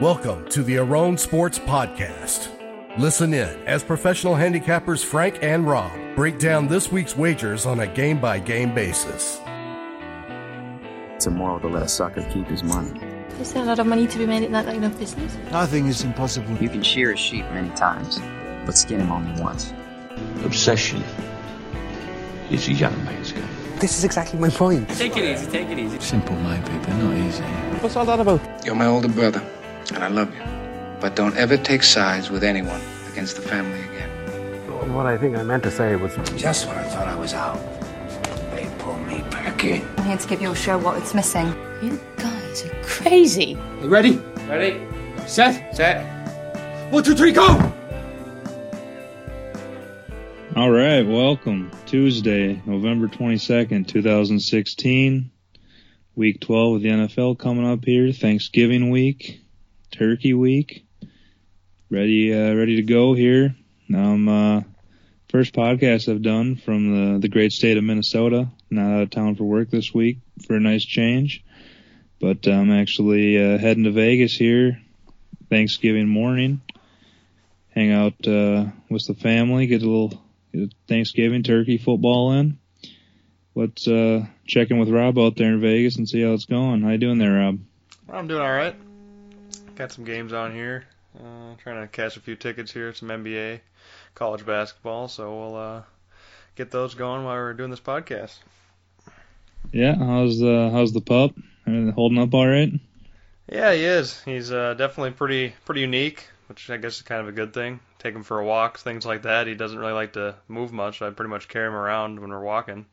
Welcome to the Aron Sports Podcast. Listen in as professional handicappers Frank and Rob break down this week's wagers on a game by game basis. It's immoral to let a sucker keep his money. Is there a lot of money to be made in that line of business? Nothing is impossible. You can shear a sheep many times, but skin him only once. Obsession is a young man's game. This is exactly my point. Take it easy, take it easy. Simple minded, but not easy. What's all that about? You're my older brother, and I love you. But don't ever take sides with anyone against the family again. What I think I meant to say was Just when I thought I was out, they pulled me back in. I'm here to give your show what it's missing. You guys are crazy. You ready? Ready? Set? Set. One, two, three, go! All right, welcome. Tuesday, November 22nd, 2016. Week 12 of the NFL coming up here. Thanksgiving week, Turkey week. Ready, uh, ready to go here. Um, uh, first podcast I've done from the, the great state of Minnesota. Not out of town for work this week for a nice change. But I'm actually, uh, heading to Vegas here Thanksgiving morning. Hang out, uh, with the family, get a little, get Thanksgiving turkey football in. Let's uh, check in with Rob out there in Vegas and see how it's going. How you doing there, Rob? I'm doing all right. Got some games on here. Uh, trying to catch a few tickets here. Some NBA, college basketball. So we'll uh, get those going while we're doing this podcast. Yeah, how's the how's the pup? Holding up all right? Yeah, he is. He's uh, definitely pretty pretty unique, which I guess is kind of a good thing. Take him for a walk, things like that. He doesn't really like to move much. I pretty much carry him around when we're walking,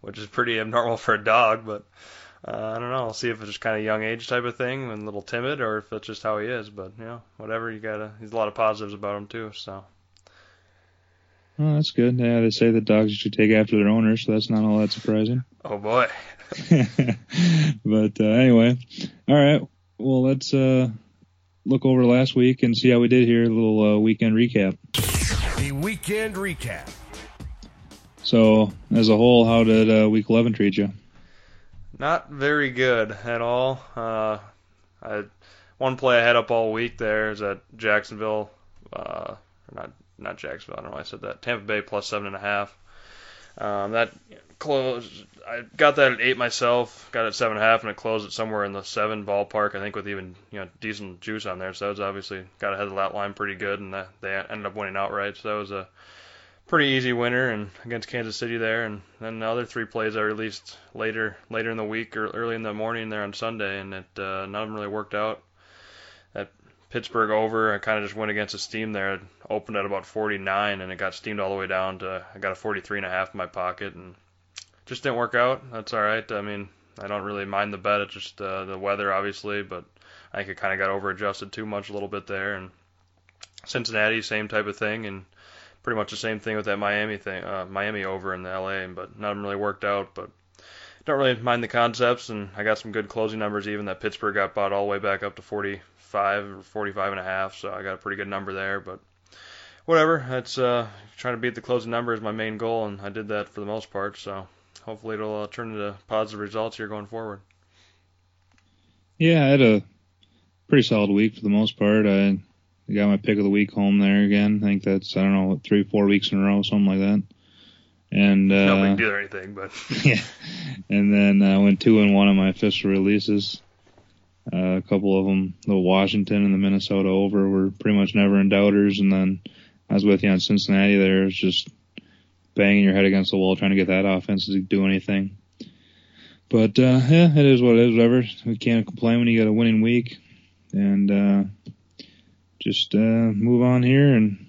which is pretty abnormal for a dog. But uh, I don't know. I'll see if it's just kind of young age type of thing and a little timid, or if it's just how he is. But you know, whatever. You gotta. There's a lot of positives about him too. So Oh, that's good. Yeah, they say that dogs should take after their owners, so that's not all that surprising. oh boy. but uh, anyway, all right. Well, let's uh, look over last week and see how we did here. A little uh, weekend recap. The weekend recap. So, as a whole, how did uh, week 11 treat you? Not very good at all. Uh, I one play I had up all week there is at Jacksonville. Uh, not not Jacksonville. I don't know why I said that. Tampa Bay plus seven and a half. Um, that closed. I got that at eight myself. Got it at seven and a half, and it closed it somewhere in the seven ballpark. I think with even you know decent juice on there. So was obviously got ahead of that line pretty good, and they ended up winning outright. So that was a pretty easy winner and against Kansas City there. And then the other three plays I released later later in the week or early in the morning there on Sunday, and it uh, none of them really worked out. That Pittsburgh over, I kind of just went against the steam there. It opened at about 49, and it got steamed all the way down to I got a 43 and a half in my pocket, and just didn't work out. That's all right. I mean, I don't really mind the bet. It's just uh, the weather, obviously, but I think it kind of got over adjusted too much a little bit there. And Cincinnati, same type of thing, and pretty much the same thing with that Miami thing, uh, Miami over in the LA, but them really worked out. But don't really mind the concepts, and I got some good closing numbers. Even that Pittsburgh got bought all the way back up to 45 or 45 and a half, so I got a pretty good number there. But whatever, it's uh, trying to beat the closing number is my main goal, and I did that for the most part. So hopefully it'll uh, turn into positive results here going forward. Yeah, I had a pretty solid week for the most part. I got my pick of the week home there again. I think that's, I don't know, three, four weeks in a row, something like that. And, uh, no big deal or anything, but yeah. And then I went two and one on my official releases. Uh, a couple of them, the Washington and the Minnesota over, were pretty much never in doubters. And then I was with you on Cincinnati there. It's just banging your head against the wall trying to get that offense to do anything. But uh, yeah, it is what it is. Whatever. We can't complain when you got a winning week, and uh, just uh, move on here and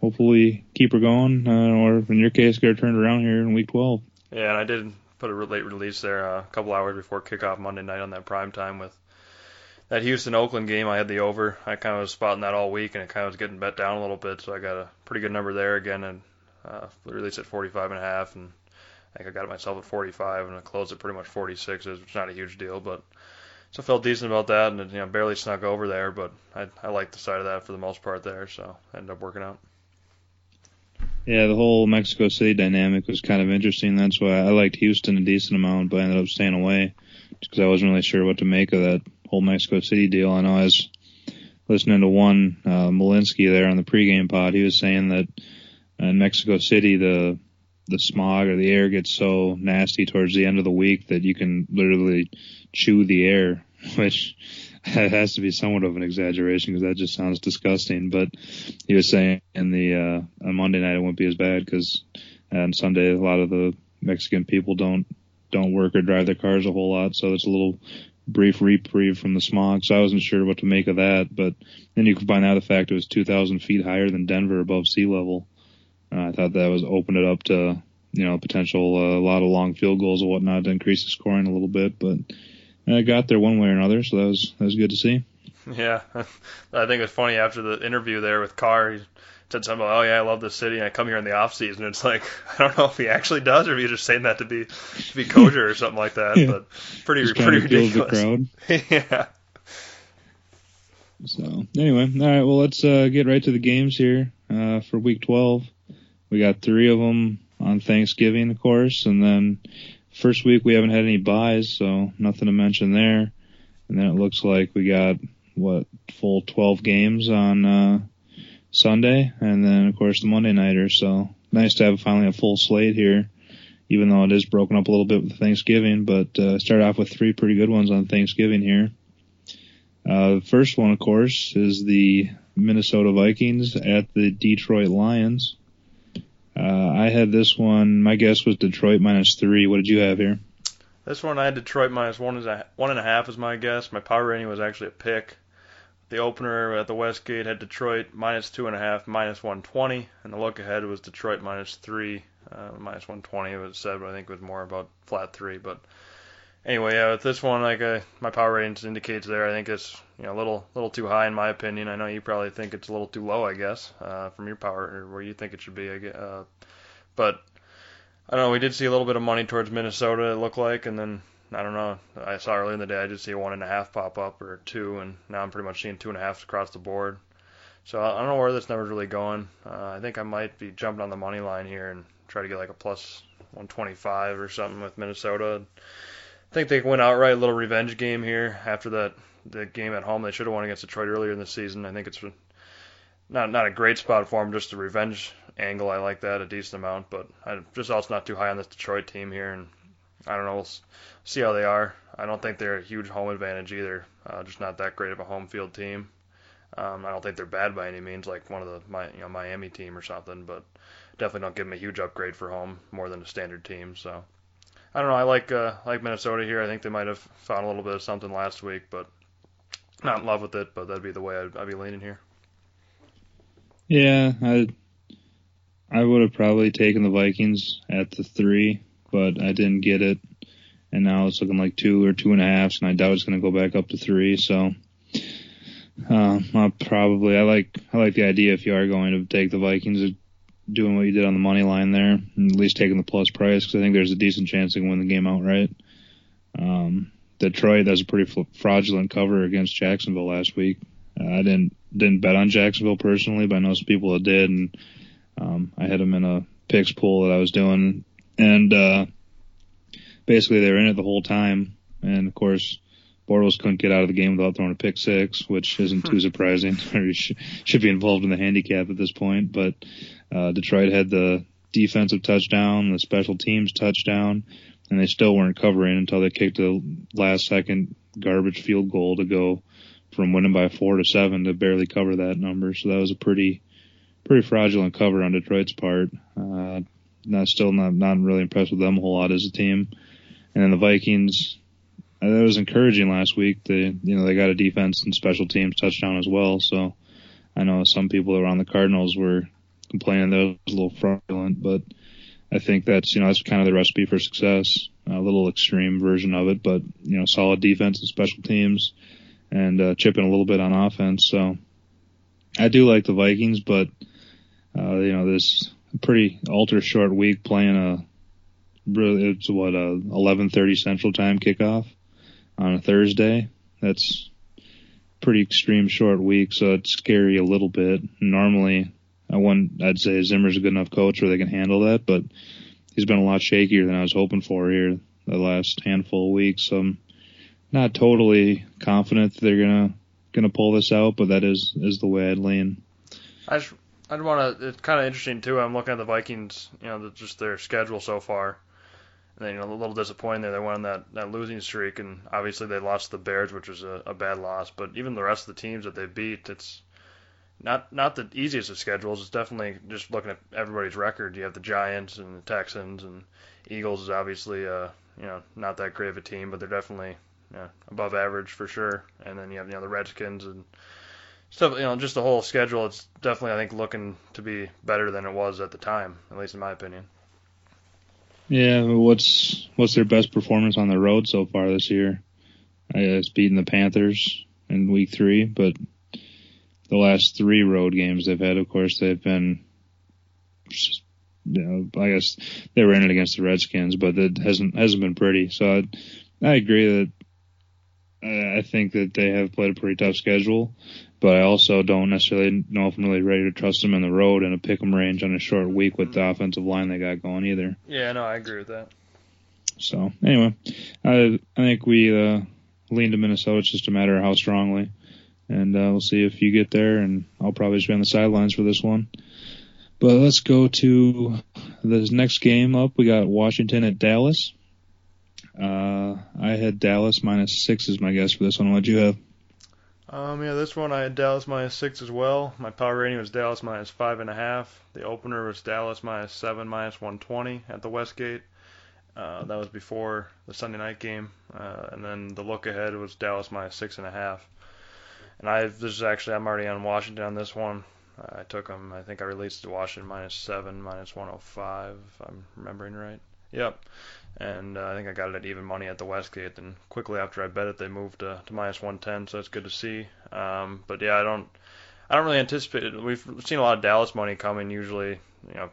hopefully keep her going, uh, or in your case, get her turned around here in week 12. Yeah, and I did put a late release there uh, a couple hours before kickoff Monday night on that prime time with that Houston Oakland game. I had the over. I kind of was spotting that all week, and it kind of was getting bet down a little bit, so I got a pretty good number there again, and uh, released at 45 and a half, and I think I got it myself at 45, and I closed at pretty much 46. It's not a huge deal, but so I felt decent about that, and you know barely snuck over there, but I I liked the side of that for the most part there, so ended up working out. Yeah, the whole Mexico City dynamic was kind of interesting. That's why I liked Houston a decent amount, but I ended up staying away because I wasn't really sure what to make of that whole Mexico City deal. I know as listening to one uh, Malinsky there on the pregame pod. He was saying that in Mexico City the the smog or the air gets so nasty towards the end of the week that you can literally chew the air, which has to be somewhat of an exaggeration because that just sounds disgusting. But he was saying in the uh, on Monday night it won't be as bad because on Sunday a lot of the Mexican people don't don't work or drive their cars a whole lot, so it's a little brief reprieve from the smog. So I wasn't sure what to make of that. But then you combine that the fact it was 2,000 feet higher than Denver above sea level. Uh, I thought that was opened it up to you know potential uh, a lot of long field goals and whatnot to increase the scoring a little bit, but I got there one way or another, so that was that was good to see. Yeah, I think it's funny after the interview there with Carr, he said something about, oh yeah, I love this city, and I come here in the off season. It's like I don't know if he actually does, or if he's just saying that to be to be kosher or something like that. yeah. But pretty just pretty ridiculous. Yeah. So anyway, all right. Well, let's uh, get right to the games here uh, for Week 12. We got three of them on Thanksgiving, of course, and then first week we haven't had any byes, so nothing to mention there. And then it looks like we got what full 12 games on uh, Sunday, and then of course the Monday nighter. So nice to have finally a full slate here, even though it is broken up a little bit with Thanksgiving. But uh, start off with three pretty good ones on Thanksgiving here. Uh, the first one, of course, is the Minnesota Vikings at the Detroit Lions. Uh, I had this one. My guess was Detroit minus three. What did you have here? This one I had Detroit minus one is a, one and a half is my guess. My power rating was actually a pick. The opener at the Westgate had Detroit minus two and a half, minus 120, and the look ahead was Detroit minus three, uh, minus 120. It was said, but I think it was more about flat three. But anyway, yeah, with this one, like uh, my power ratings indicates there, I think it's you know a little little too high in my opinion. I know you probably think it's a little too low, I guess, uh, from your power or where you think it should be. I uh, but I don't know. We did see a little bit of money towards Minnesota. It looked like, and then I don't know. I saw early in the day I did see a one and a half pop up or two, and now I'm pretty much seeing two and a half across the board. So I don't know where this number's really going. Uh, I think I might be jumping on the money line here and try to get like a plus 125 or something with Minnesota. I think they went outright a little revenge game here after that the game at home they should have won against Detroit earlier in the season. I think it's not not a great spot for them, just the revenge angle. I like that a decent amount, but I'm just also not too high on this Detroit team here, and I don't know. We'll see how they are. I don't think they're a huge home advantage either. Uh, just not that great of a home field team. Um, I don't think they're bad by any means, like one of the my you know Miami team or something, but definitely don't give them a huge upgrade for home more than a standard team. So I don't know. I like uh, like Minnesota here. I think they might have found a little bit of something last week, but not in love with it, but that'd be the way I'd, I'd be leaning here. Yeah, I I would have probably taken the Vikings at the three, but I didn't get it, and now it's looking like two or two and a half, and I doubt it's going to go back up to three. So, uh, I'll probably I like I like the idea if you are going to take the Vikings, doing what you did on the money line there, and at least taking the plus price because I think there's a decent chance they can win the game outright. Um, Detroit, that's a pretty fraudulent cover against Jacksonville last week. Uh, I didn't didn't bet on Jacksonville personally, but I know some people that did, and um, I had them in a picks pool that I was doing, and uh, basically they were in it the whole time. And of course, Bortles couldn't get out of the game without throwing a pick six, which isn't too surprising. or he sh- should be involved in the handicap at this point. But uh, Detroit had the defensive touchdown, the special teams touchdown, and they still weren't covering until they kicked the last second garbage field goal to go from winning by four to seven to barely cover that number. So that was a pretty, pretty fraudulent cover on Detroit's part. Uh, not still not, not really impressed with them a whole lot as a team. And then the Vikings, uh, that was encouraging last week. They, you know, they got a defense and special teams touchdown as well. So I know some people around the Cardinals were complaining that was a little fraudulent, but I think that's you know that's kind of the recipe for success. A little extreme version of it, but you know solid defense and special teams, and uh, chipping a little bit on offense. So I do like the Vikings, but uh, you know this pretty ultra short week playing a really it's what a 11:30 Central Time kickoff on a Thursday. That's pretty extreme short week, so it's scary a little bit. Normally I wouldn't, I'd say Zimmer's a good enough coach where they can handle that, but he's been a lot shakier than I was hoping for here the last handful of weeks. So I'm not totally confident that they're going to pull this out, but that is is the way I'd lean. I just I'd want to. It's kind of interesting too. I'm looking at the Vikings, you know, just their schedule so far. And then, you know, a little disappointing there. They went on that, that losing streak, and obviously they lost the Bears, which was a, a bad loss. But even the rest of the teams that they beat, it's not not the easiest of schedules. It's definitely just looking at everybody's record. You have the Giants and the Texans, and Eagles is obviously uh you know not that great of a team, but they're definitely yeah, above average for sure. And then you have you know the Redskins and stuff. You know, just the whole schedule. It's definitely I think looking to be better than it was at the time, at least in my opinion. Yeah, what's what's their best performance on the road so far this year? I guess beating the Panthers in week three, but the last three road games they've had, of course, they've been. You know, I guess they were in it against the Redskins, but it hasn't hasn't been pretty. So I, I agree that I think that they have played a pretty tough schedule, but I also don't necessarily know if I'm really ready to trust them in the road in a pick 'em range on a short week with the offensive line they got going either. Yeah, no, I agree with that. So anyway, I I think we uh, lean to Minnesota. It's just a matter of how strongly, and uh, we'll see if you get there. And I'll probably just be on the sidelines for this one. But let's go to this next game up. We got Washington at Dallas. Uh, I had Dallas minus six as my guess for this one. What'd you have? Um, yeah, this one I had Dallas minus six as well. My power rating was Dallas minus five and a half. The opener was Dallas minus seven, minus 120 at the Westgate. Uh, that was before the Sunday night game, uh, and then the look ahead was Dallas minus six and a half. And I this is actually I'm already on Washington on this one. I took them. I think I released to Washington minus seven, minus 105, if I'm remembering right. Yep and uh, I think I got it at even money at the Westgate. And quickly after I bet it, they moved to, to minus 110, so that's good to see. Um, but yeah, I don't, I don't really anticipate it. We've seen a lot of Dallas money coming usually, you know,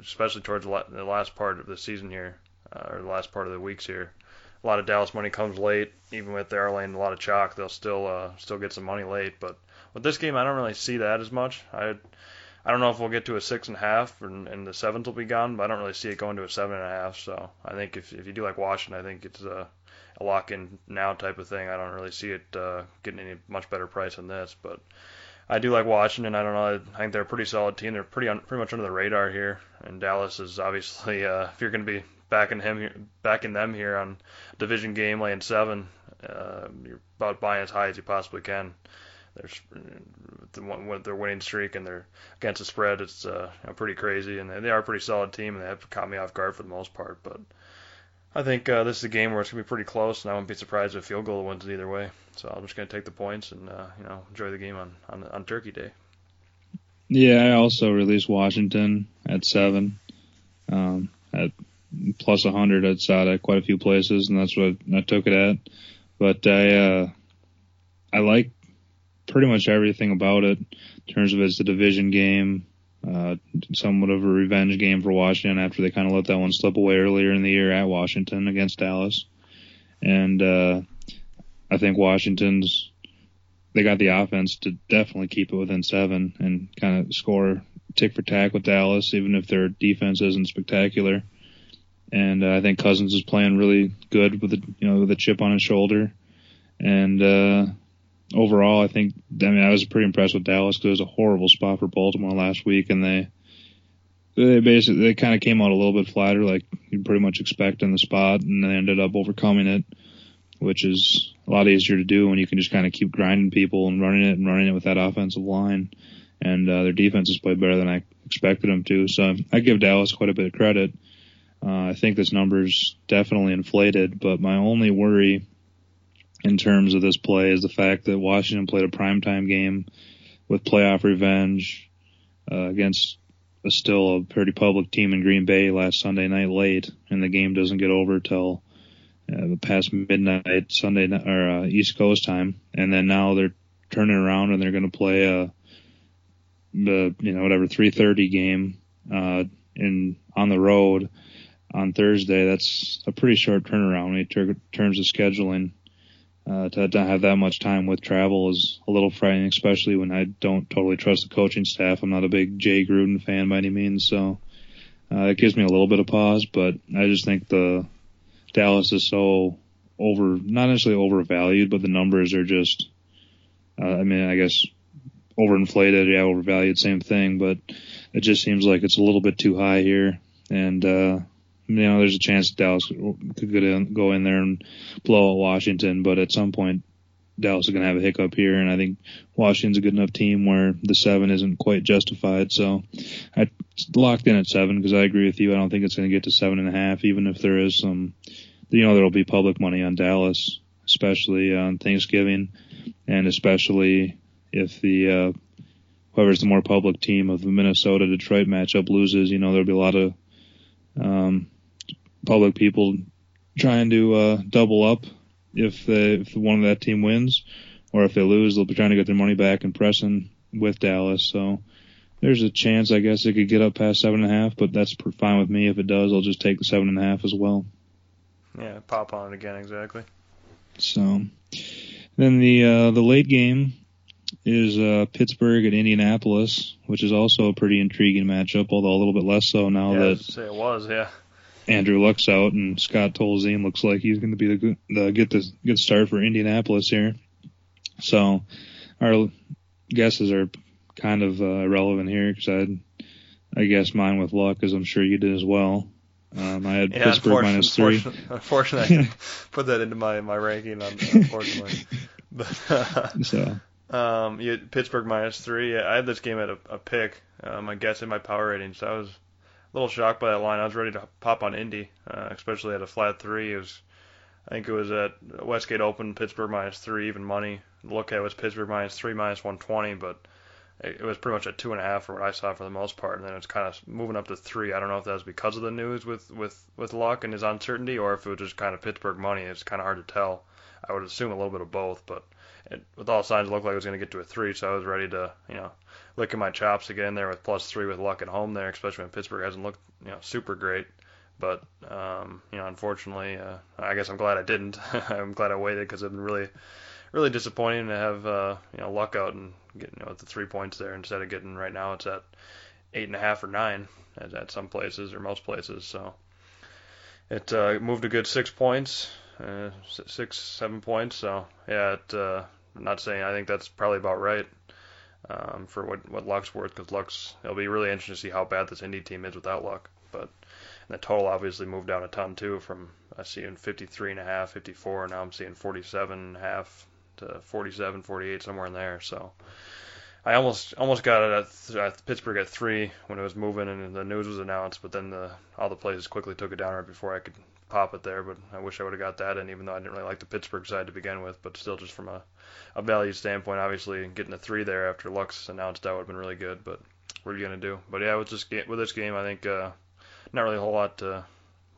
especially towards the last part of the season here, uh, or the last part of the weeks here. A lot of Dallas money comes late, even with their laying a lot of chalk, they'll still uh, still get some money late. But with this game, I don't really see that as much. I I don't know if we'll get to a six and a half and, and the seventh will be gone, but I don't really see it going to a seven and a half. So I think if if you do like Washington, I think it's a, a lock in now type of thing. I don't really see it uh, getting any much better price than this, but I do like Washington. I don't know. I think they're a pretty solid team. They're pretty un, pretty much under the radar here, and Dallas is obviously uh, if you're going to be backing him backing them here on division game laying seven, uh, you're about buying as high as you possibly can. There's their winning streak and they're against the spread. It's uh, pretty crazy, and they, are a pretty solid team, and they have caught me off guard for the most part. But I think uh, this is a game where it's gonna be pretty close, and I wouldn't be surprised if field goal wins it either way. So I'm just gonna take the points and uh, you know enjoy the game on, on on Turkey Day. Yeah, I also released Washington at seven, um, at plus 100. I'd saw at quite a few places, and that's what I took it at. But I uh, I like pretty much everything about it in terms of it's a division game, uh, somewhat of a revenge game for Washington after they kind of let that one slip away earlier in the year at Washington against Dallas. And, uh, I think Washington's, they got the offense to definitely keep it within seven and kind of score tick for tack with Dallas, even if their defense isn't spectacular. And uh, I think Cousins is playing really good with a, you know, with a chip on his shoulder. And, uh, overall, I think I mean I was pretty impressed with Dallas because it was a horrible spot for Baltimore last week, and they they basically they kind of came out a little bit flatter, like you'd pretty much expect in the spot, and they ended up overcoming it, which is a lot easier to do when you can just kind of keep grinding people and running it and running it with that offensive line. And uh, their defense has played better than I expected them to, so I give Dallas quite a bit of credit. Uh, I think this number's definitely inflated, but my only worry in terms of this play is the fact that Washington played a primetime game with playoff revenge uh, against a still a pretty public team in Green Bay last Sunday night late, and the game doesn't get over till uh, past midnight Sunday or uh, East Coast time, and then now they're turning around and they're going to play a the you know whatever 3:30 game uh, in on the road on Thursday. That's a pretty short turnaround in terms of scheduling uh, to not have that much time with travel is a little frightening, especially when I don't totally trust the coaching staff. I'm not a big Jay Gruden fan by any means, so uh, it gives me a little bit of pause. But I just think the Dallas is so over, not necessarily overvalued, but the numbers are just Uh, I mean, I guess overinflated, yeah, overvalued, same thing, but it just seems like it's a little bit too high here. And, uh, you know, there's a chance Dallas could go in, go in there and blow out Washington, but at some point, Dallas is going to have a hiccup here, and I think Washington's a good enough team where the seven isn't quite justified. So I locked in at seven because I agree with you. I don't think it's going to get to seven and a half, even if there is some, you know, there'll be public money on Dallas, especially on Thanksgiving, and especially if the uh, whoever's the more public team of the Minnesota Detroit matchup loses, you know, there'll be a lot of um, public people trying to uh, double up if they, if one of that team wins, or if they lose, they'll be trying to get their money back and pressing with Dallas. So there's a chance, I guess, it could get up past seven and a half, but that's fine with me. If it does, I'll just take the seven and a half as well. Yeah, pop on it again, exactly. So then the uh, the late game is uh, Pittsburgh at Indianapolis, which is also a pretty intriguing matchup, although a little bit less so now yeah, that say it was, yeah. Andrew Luck's out and Scott Tolzien looks like he's going to be the, the get the good start for Indianapolis here. So our guesses are kind of uh, irrelevant here because I I guess mine with Luck, as I'm sure you did as well. Um, I had yeah, Pittsburgh minus three. Unfortunately, I put that into my my ranking. Unfortunately, but uh, so um, you had Pittsburgh minus three. I had this game at a, a pick. Um, I guess in my power rating, so I was little shocked by that line. I was ready to pop on Indy, uh, especially at a flat three. It was, I think it was at Westgate Open, Pittsburgh minus three, even money. Look at it was Pittsburgh minus three, minus 120, but it, it was pretty much at two and a half for what I saw for the most part. And then it's kind of moving up to three. I don't know if that was because of the news with with with Luck and his uncertainty, or if it was just kind of Pittsburgh money. It's kind of hard to tell. I would assume a little bit of both, but it, with all signs, it looked like it was going to get to a three. So I was ready to, you know, licking my chops to get in there with plus three with Luck at home there, especially when Pittsburgh hasn't looked you know super great. But um, you know, unfortunately, uh, I guess I'm glad I didn't. I'm glad I waited because it's been really, really disappointing to have uh, you know Luck out and get you know the three points there instead of getting right now it's at eight and a half or nine at, at some places or most places. So it uh, moved a good six points, uh, six seven points. So yeah, it, uh, I'm not saying I think that's probably about right um, for what what Luck's worth because Luck's it'll be really interesting to see how bad this Indy team is without Luck. But the total obviously moved down a ton too from I seeing 53 and a half, 54, now I'm seeing 47 and a half to 47, 48 somewhere in there. So I almost almost got it at, at Pittsburgh at three when it was moving and the news was announced, but then the all the places quickly took it down right before I could pop it there. But I wish I would have got that in, even though I didn't really like the Pittsburgh side to begin with. But still, just from a a value standpoint, obviously getting a three there after Luck's announced that would have been really good. But what are you gonna do? But yeah, with this game, with this game, I think uh, not really a whole lot to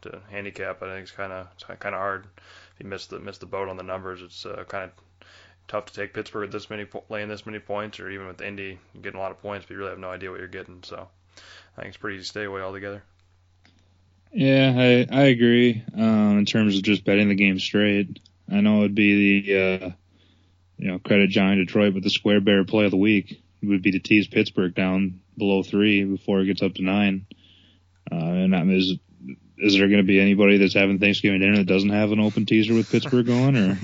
to handicap. I think it's kind of kind of hard. If you miss the miss the boat on the numbers, it's uh, kind of tough to take Pittsburgh at this many laying this many points, or even with Indy getting a lot of points, but you really have no idea what you're getting. So I think it's pretty easy to stay away altogether. Yeah, I I agree. Um, in terms of just betting the game straight, I know it'd be the uh, you know credit Giant Detroit, but the square bear play of the week would be to tease Pittsburgh down below three before it gets up to nine. Uh, and that is is there going to be anybody that's having Thanksgiving dinner that doesn't have an open teaser with Pittsburgh going? Or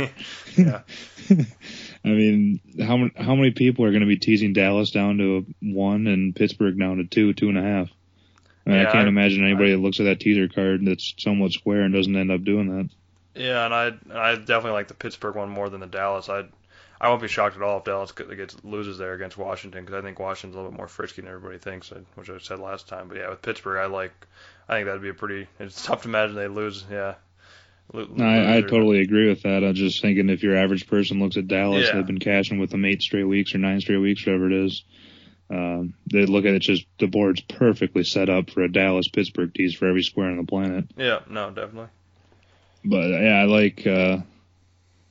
yeah, I mean, how how many people are going to be teasing Dallas down to one and Pittsburgh down to two, two and a half? I, mean, Yeah, I can't I- imagine anybody that looks at that teaser card that's somewhat square and doesn't end up doing that. Yeah, and I I definitely like the Pittsburgh one more than the Dallas. I I won't be shocked at all if Dallas gets loses there against Washington because I think Washington's a little bit more frisky than everybody thinks, uh, which I said last time. But yeah, with Pittsburgh, I like. I think that'd be a pretty. It's tough to imagine they lose. Yeah. Lo- No, I, I totally agree with that. I'm just thinking if your average person looks at Dallas, Yeah. they've been cashing with them eight straight weeks or nine straight weeks, whatever it is. Um, they look at it just the board's perfectly set up for a Dallas Pittsburgh tease for every square on the planet. Yeah. No, definitely. But yeah, I like. Uh,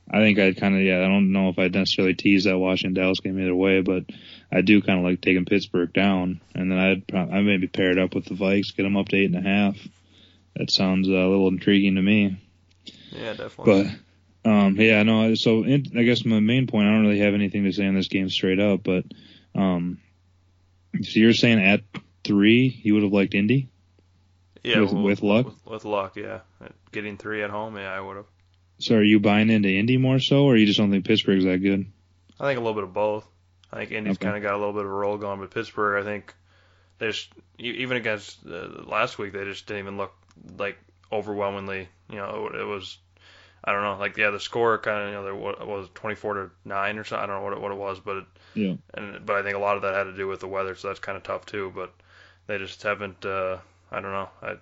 I think I'd kind of yeah. I don't know if I'd necessarily tease that Washington Dallas game either way, but I do kind of like taking Pittsburgh down, and then I'd I maybe pair it up with the Vikes, get them up to eight and a half. That sounds uh, a little intriguing to me. Yeah, definitely. But um, yeah, no. So in, I guess my main point, I don't really have anything to say on this game straight up. But um, so you're saying at three, you would have liked Indy? yeah, with- with Luck? With, with Luck, yeah. Getting three at home, yeah, I would have. So are you buying into Indy more so, or you just don't think Pittsburgh's that good? I think a little bit of both. I think Indy's Okay. kind of got a little bit of a roll going, but Pittsburgh, I think they just even against uh, last week, they just didn't even look like overwhelmingly. You know, it was I don't know, like yeah, the score kind of you know there was 24 to nine or something. I don't know what it, what it was, but it, Yeah. and but I think a lot of that had to do with the weather, so that's kind of tough too. But they just haven't. Uh, I don't know. I,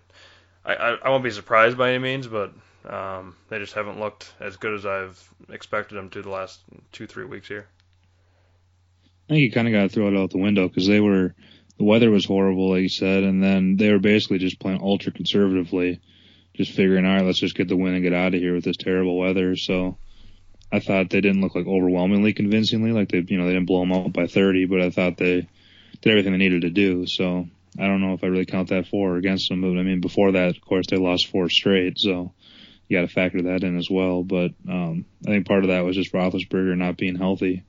I I won't be surprised by any means, but um, they just haven't looked as good as I've expected them to the last two three weeks here. I think you kind of got to throw it out the window because they were the weather was horrible, like you said, and then they were basically just playing ultra conservatively, just figuring, all right, let's just get the win and get out of here with this terrible weather. So I thought they didn't look like overwhelmingly convincingly, like they, you know, they didn't blow them out by 30, but I thought they did everything they needed to do. So I don't know if I really count that for or against them, but I mean, before that, of course, they lost four straight, so you got to factor that in as well. But um, I think part of that was just Roethlisberger not being healthy.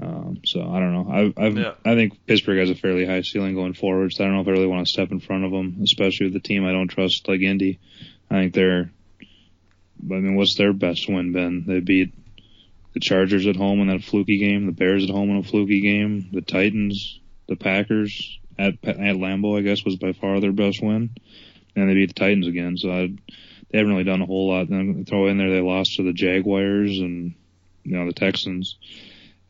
Um, so I don't know. I I've, Yeah. I think Pittsburgh has a fairly high ceiling going forward. So I don't know if I really want to step in front of them, especially with the team I don't trust like Indy. I think they're. I mean, what's their best win been? They beat the Chargers at home in that fluky game, the Bears at home in a fluky game, the Titans, the Packers at at Lambeau. I guess was by far their best win, and they beat the Titans again. So I, they haven't really done a whole lot. Then throw in there they lost to the Jaguars and you know the Texans.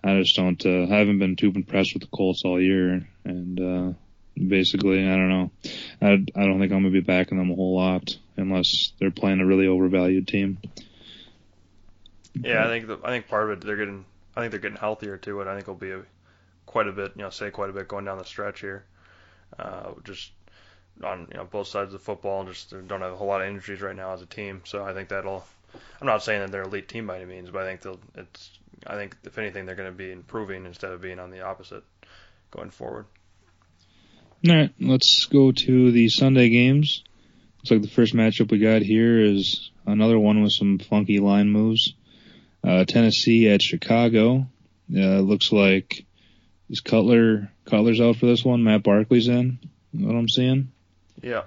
I just don't. Uh, I haven't been too impressed with the Colts all year, and uh, basically, I don't know. I I don't think I'm gonna be backing them a whole lot unless they're playing a really overvalued team. Yeah, I think the, I think part of it they're getting I think they're getting healthier too, and I think it'll be a, quite a bit, you know, say quite a bit going down the stretch here. Uh, just on you know both sides of the football, and just don't have a whole lot of injuries right now as a team. So I think that'll. I'm not saying that they're an elite team by any means, but I think they'll. It's. I think if anything, they're going to be improving instead of being on the opposite going forward. All right, let's go to the Sunday games. Looks like the first matchup we got here is another one with some funky line moves. Uh, Tennessee at Chicago. Uh, looks like is Cutler Cutler's out for this one. Matt Barkley's in. What I'm seeing. Yeah.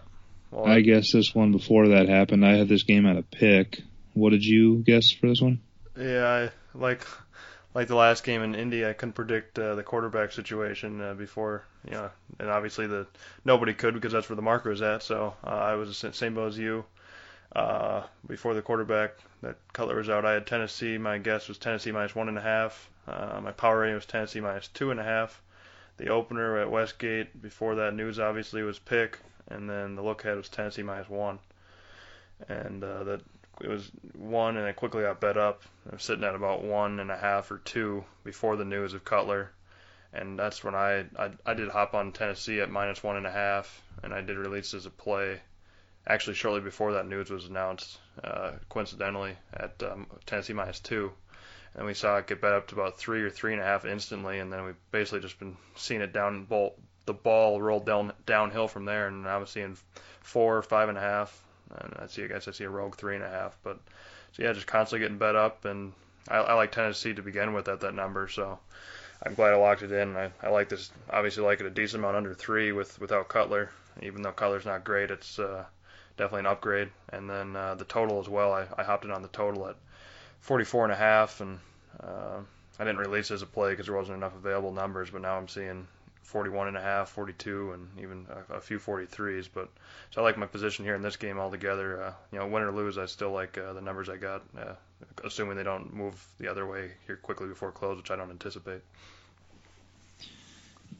Well, I guess this one before that happened. I had this game at a pick. What did you guess for this one? Yeah, I, like like the last game in Indy, I couldn't predict uh, the quarterback situation uh, before, you know, and obviously the nobody could because that's where the marker was at. So uh, I was the same boat as you. Uh, before the quarterback that Cutler was out, I had Tennessee. My guess was Tennessee minus one and a half. Uh, my power rating was Tennessee minus two and a half. The opener at Westgate before that news obviously was pick, and then the look ahead was Tennessee minus one, and uh, that it was one, and it quickly got bet up. I was sitting at about one and a half or two before the news of Cutler, and that's when I I, I did hop on Tennessee at minus one and a half, and I did release as a play. Actually, shortly before that news was announced, uh, coincidentally at um, Tennessee minus two, and we saw it get bet up to about three or three and a half instantly, and then we've basically just been seeing it down ball, the ball roll down downhill from there, and I was seeing four, five and a half, and I see I guess I see a rogue three and a half, but so yeah, just constantly getting bet up, and I, I like Tennessee to begin with at that number, so I'm glad I locked it in. I, I like this, obviously like it a decent amount under three with without Cutler, even though Cutler's not great, it's uh, definitely an upgrade, and then uh, the total as well. I, I hopped in on the total at 44 and a half, and uh, I didn't release as a play because there wasn't enough available numbers, but now I'm seeing 41 and a half, 42, and even a, a few 43s. But so I like my position here in this game altogether. Uh, you know, win or lose, I still like uh, the numbers I got, uh, assuming they don't move the other way here quickly before close, which I don't anticipate.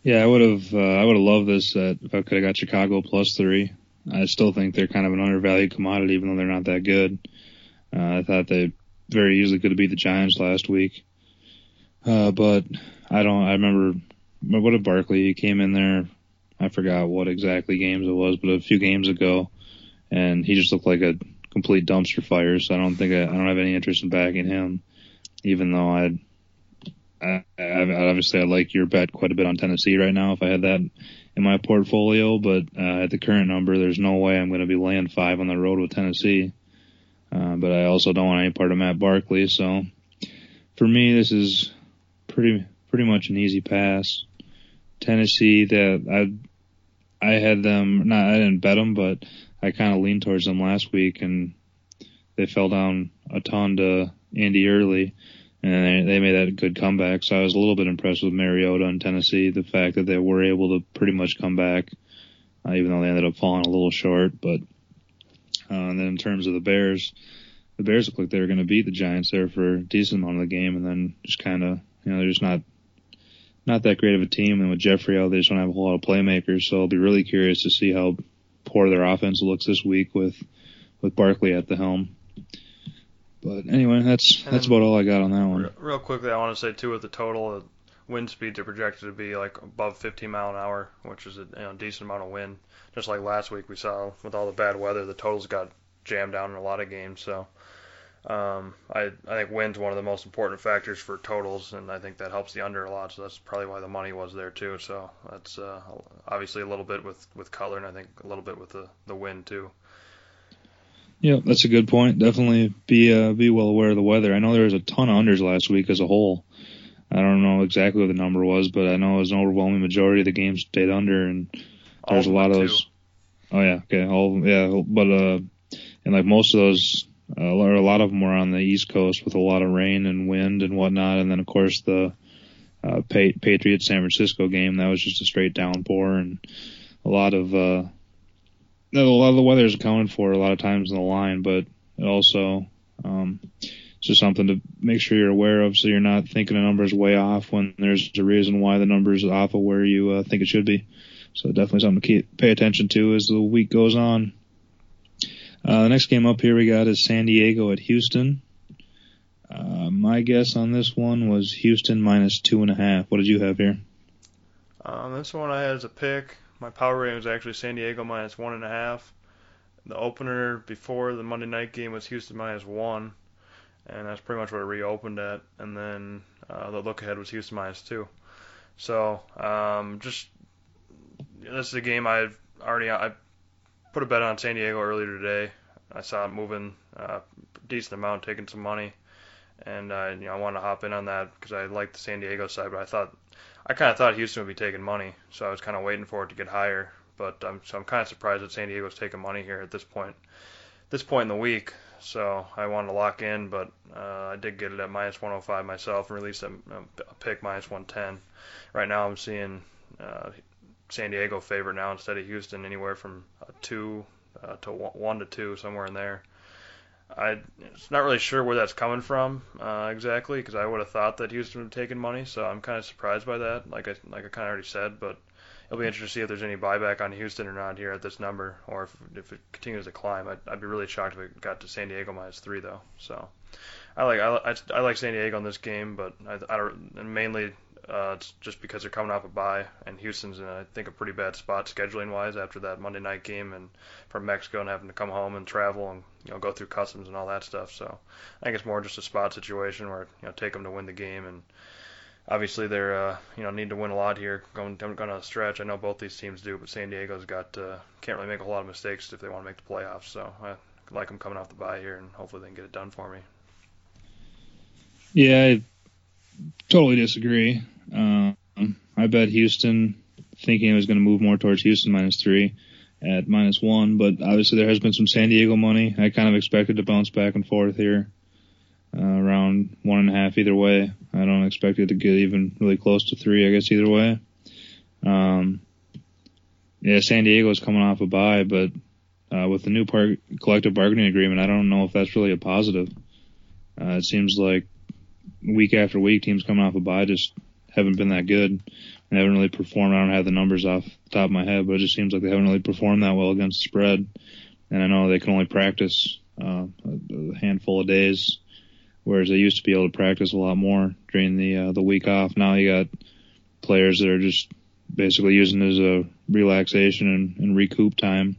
Yeah, I would have. Uh, I would have loved this if I could have got Chicago plus three. I still think they're kind of an undervalued commodity, even though they're not that good. Uh, I thought they very easily could have beat the Giants last week. Uh, but I don't. I remember what did Barkley? He came in there. I forgot what exactly games it was, but a few games ago, and he just looked like a complete dumpster fire. So I don't think I, I don't have any interest in backing him, even though I'd. I, I, obviously, I like your bet quite a bit on Tennessee right now. If I had that in my portfolio, but uh, at the current number, there's no way I'm going to be laying five on the road with Tennessee. Uh, but I also don't want any part of Matt Barkley, so for me, this is pretty pretty much an easy pass. Tennessee, that I I had them not I didn't bet them, but I kind of leaned towards them last week, and they fell down a ton to Indy early, and they, they made that good comeback. So I was a little bit impressed with Mariota and Tennessee, the fact that they were able to pretty much come back, uh, even though they ended up falling a little short. But uh, and then in terms of the Bears, the Bears looked like they were going to beat the Giants there for a decent amount of the game, and then just kind of, you know, they're just not not that great of a team. And with Jeffery out, they just don't have a whole lot of playmakers. So I'll be really curious to see how poor their offense looks this week with with Barkley at the helm. But anyway, that's that's about all I got on that one. Real, quickly, I want to say too with the total, the wind speeds are projected to be like above 15 mile an hour, which is a you know, decent amount of wind. Just like last week we saw with all the bad weather, the totals got jammed down in a lot of games. So um, I I think wind's one of the most important factors for totals, and I think that helps the under a lot. So that's probably why the money was there too. So that's uh, obviously a little bit with with Cutler, and I think a little bit with the the wind too. Yeah, that's a good point. Definitely be uh, be well aware of the weather. I know there was a ton of unders last week as a whole. I don't know exactly what the number was, but I know it was an overwhelming majority of the games stayed under, and there's a lot of those. Too. Oh yeah, okay, all yeah, but uh, and like most of those, uh, or a lot of them were on the East Coast with a lot of rain and wind and whatnot, and then of course the uh, Patriots San Francisco game that was just a straight downpour and a lot of uh, a lot of the weather is accounted for a lot of times in the line, but it also um, it's just something to make sure you're aware of, so you're not thinking the numbers way off when there's a reason why the numbers off of where you uh, think it should be. So definitely something to keep pay attention to as the week goes on. Uh, the next game up here we got is San Diego at Houston. Uh, my guess on this one was Houston minus two and a half. What did you have here? Um, this one I had as a pick. My power rating was actually San Diego minus one and a half. The opener before the Monday night game was Houston minus one, and that's pretty much what it reopened at. And then uh, the look ahead was Houston minus two. So um, just this is a game I've already I put a bet on San Diego earlier today. I saw it moving uh, decent amount, taking some money, and I you know I wanted to hop in on that because I liked the San Diego side, but I thought I kind of thought Houston would be taking money, so I was kind of waiting for it to get higher. But I'm so I'm kind of surprised that San Diego's taking money here at this point, this point in the week. So I wanted to lock in, but uh, I did get it at minus 105 myself and release a, a pick minus 110. Right now I'm seeing uh, San Diego favorite now instead of Houston, anywhere from a two uh, to one, one to two, somewhere in there. I it's not really sure where that's coming from uh, exactly because I would have thought that Houston would have taken money, so I'm kind of surprised by that. Like I like I kind of already said, but it'll be interesting to see if there's any buyback on Houston or not here at this number, or if if it continues to climb. I'd, I'd be really shocked if it got to San Diego minus three though. So I like I, I, I like San Diego in this game, but I, I don't and mainly uh, it's just because they're coming off a bye, and Houston's in, I think, a pretty bad spot scheduling wise after that Monday night game and from Mexico and having to come home and travel and you know go through customs and all that stuff. So I think it's more just a spot situation where you know take them to win the game, and obviously they're uh, you know need to win a lot here going going on a stretch. I know both these teams do, but San Diego's got uh, can't really make a whole lot of mistakes if they want to make the playoffs. So I like them coming off the bye here, and hopefully they can get it done for me. Yeah, totally disagree. Um, I bet Houston, thinking it was going to move more towards Houston minus three at minus one, but obviously there has been some San Diego money. I kind of expected to bounce back and forth here, uh, around one and a half either way. I don't expect it to get even really close to three, I guess either way. Um, yeah, San Diego is coming off a bye, but uh, with the new par- collective bargaining agreement, I don't know if that's really a positive. Uh, it seems like week after week, teams coming off a bye just haven't been that good and haven't really performed. I don't have the numbers off the top of my head, but it just seems like they haven't really performed that well against the spread. And I know they can only practice uh, a handful of days, whereas they used to be able to practice a lot more during the uh, the week off. Now you got players that are just basically using it as a relaxation and, and recoup time.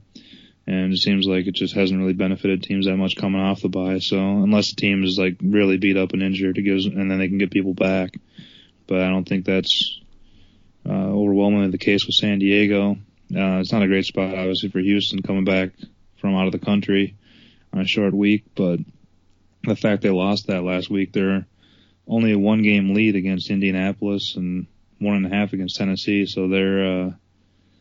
And it seems like it just hasn't really benefited teams that much coming off the bye. So unless the team is like really beat up and injured, it gives, and then they can get people back but I don't think that's uh, overwhelmingly the case with San Diego. Uh, it's not a great spot, obviously, for Houston coming back from out of the country on a short week, but the fact they lost that last week, they're only a one game lead against Indianapolis and one and a half against Tennessee, so they're uh,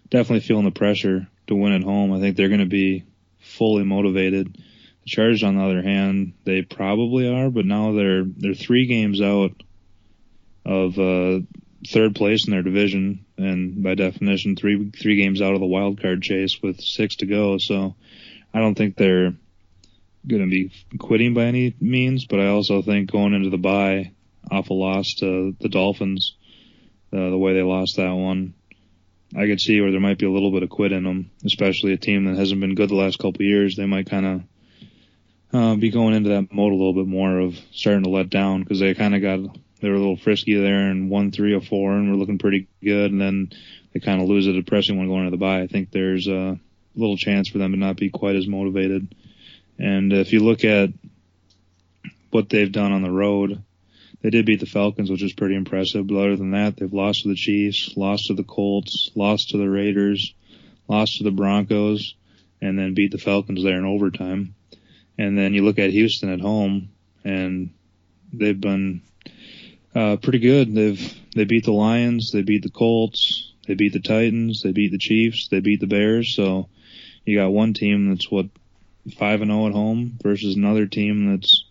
definitely feeling the pressure to win at home. I think they're going to be fully motivated The Chargers, on the other hand, they probably are, but now they're they're three games out of uh, third place in their division, and by definition, three three games out of the wild card chase with six to go. So I don't think they're going to be quitting by any means, but I also think going into the bye off a loss to the Dolphins, uh, the way they lost that one, I could see where there might be a little bit of quit in them, especially a team that hasn't been good the last couple of years. They might kind of uh, be going into that mode a little bit more of starting to let down because they kind of got they were a little frisky there and won three or four and were looking pretty good, and then they kind of lose a depressing one going into the bye. I think there's a little chance for them to not be quite as motivated. And if you look at what they've done on the road, they did beat the Falcons, which is pretty impressive. But other than that, they've lost to the Chiefs, lost to the Colts, lost to the Raiders, lost to the Broncos, and then beat the Falcons there in overtime. And then you look at Houston at home, and they've been uh, pretty good. They've they beat the Lions, they beat the Colts, they beat the Titans, they beat the Chiefs, they beat the Bears. So you got one team that's what five and zero at home versus another team that's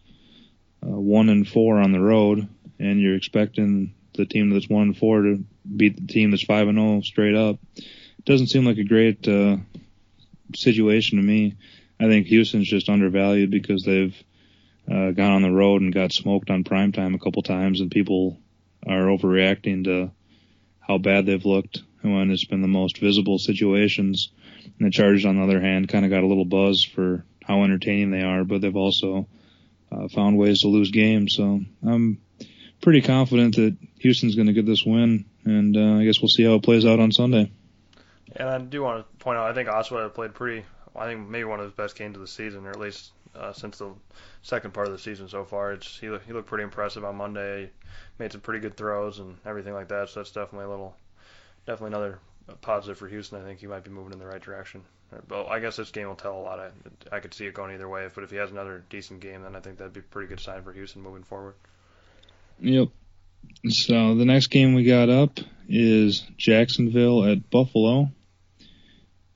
one and four on the road, and you're expecting the team that's one and four to beat the team that's five and zero straight up. It doesn't seem like a great uh, situation to me. I think Houston's just undervalued because they've uh, gone on the road and got smoked on prime time a couple times, and people are overreacting to how bad they've looked when it's been the most visible situations. And the Chargers, on the other hand, kind of got a little buzz for how entertaining they are, but they've also uh, found ways to lose games. So I'm pretty confident that Houston's going to get this win, and uh, I guess we'll see how it plays out on Sunday. And I do want to point out, I think Osweiler played pretty. I think maybe one of his best games of the season, or at least uh, since the second part of the season so far. It's he he looked pretty impressive on Monday. He made some pretty good throws and everything like that. So that's definitely a little, definitely another positive for Houston. I think he might be moving in the right direction. But I guess this game will tell a lot. I, I could see it going either way. But if he has another decent game, then I think that'd be a pretty good sign for Houston moving forward. Yep. So the next game we got up is Jacksonville at Buffalo.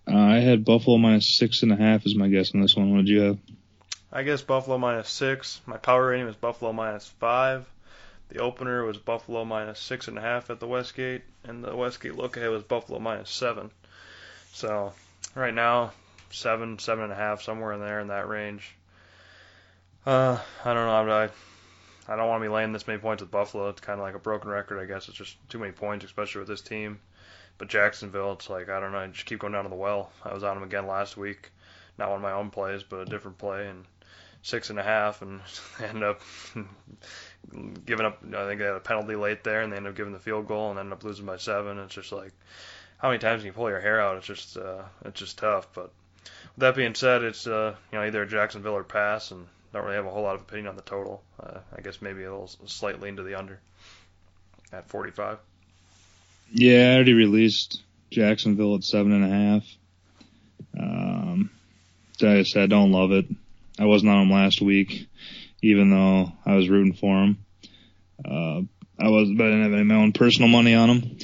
Uh, I had Buffalo minus six and a half as my guess on this one. What did you have? I guess Buffalo minus six. My power rating was Buffalo minus five. The opener was Buffalo minus six and a half at the Westgate, and the Westgate look ahead was Buffalo minus seven. So right now, seven, seven and a half, somewhere in there in that range. Uh, I don't know. I I don't want to be laying this many points with Buffalo. It's kind of like a broken record, I guess. It's just too many points, especially with this team. But Jacksonville, it's like I don't know. I just keep going down to the well. I was on them again last week, not one of my own plays, but a different play, and six and a half, and end up giving up. I think they had a penalty late there, and they end up giving the field goal, and end up losing by seven. It's just like, how many times can you pull your hair out? It's just, uh, it's just tough. But with that being said, it's uh, you know either Jacksonville or pass, and don't really have a whole lot of opinion on the total. Uh, I guess maybe a little slight lean to the under at 45. Yeah, I already released Jacksonville at seven and a half. Um, like I said, don't love it. I wasn't on them last week, even though I was rooting for them. Uh, I was, but I didn't have any my own personal money on them.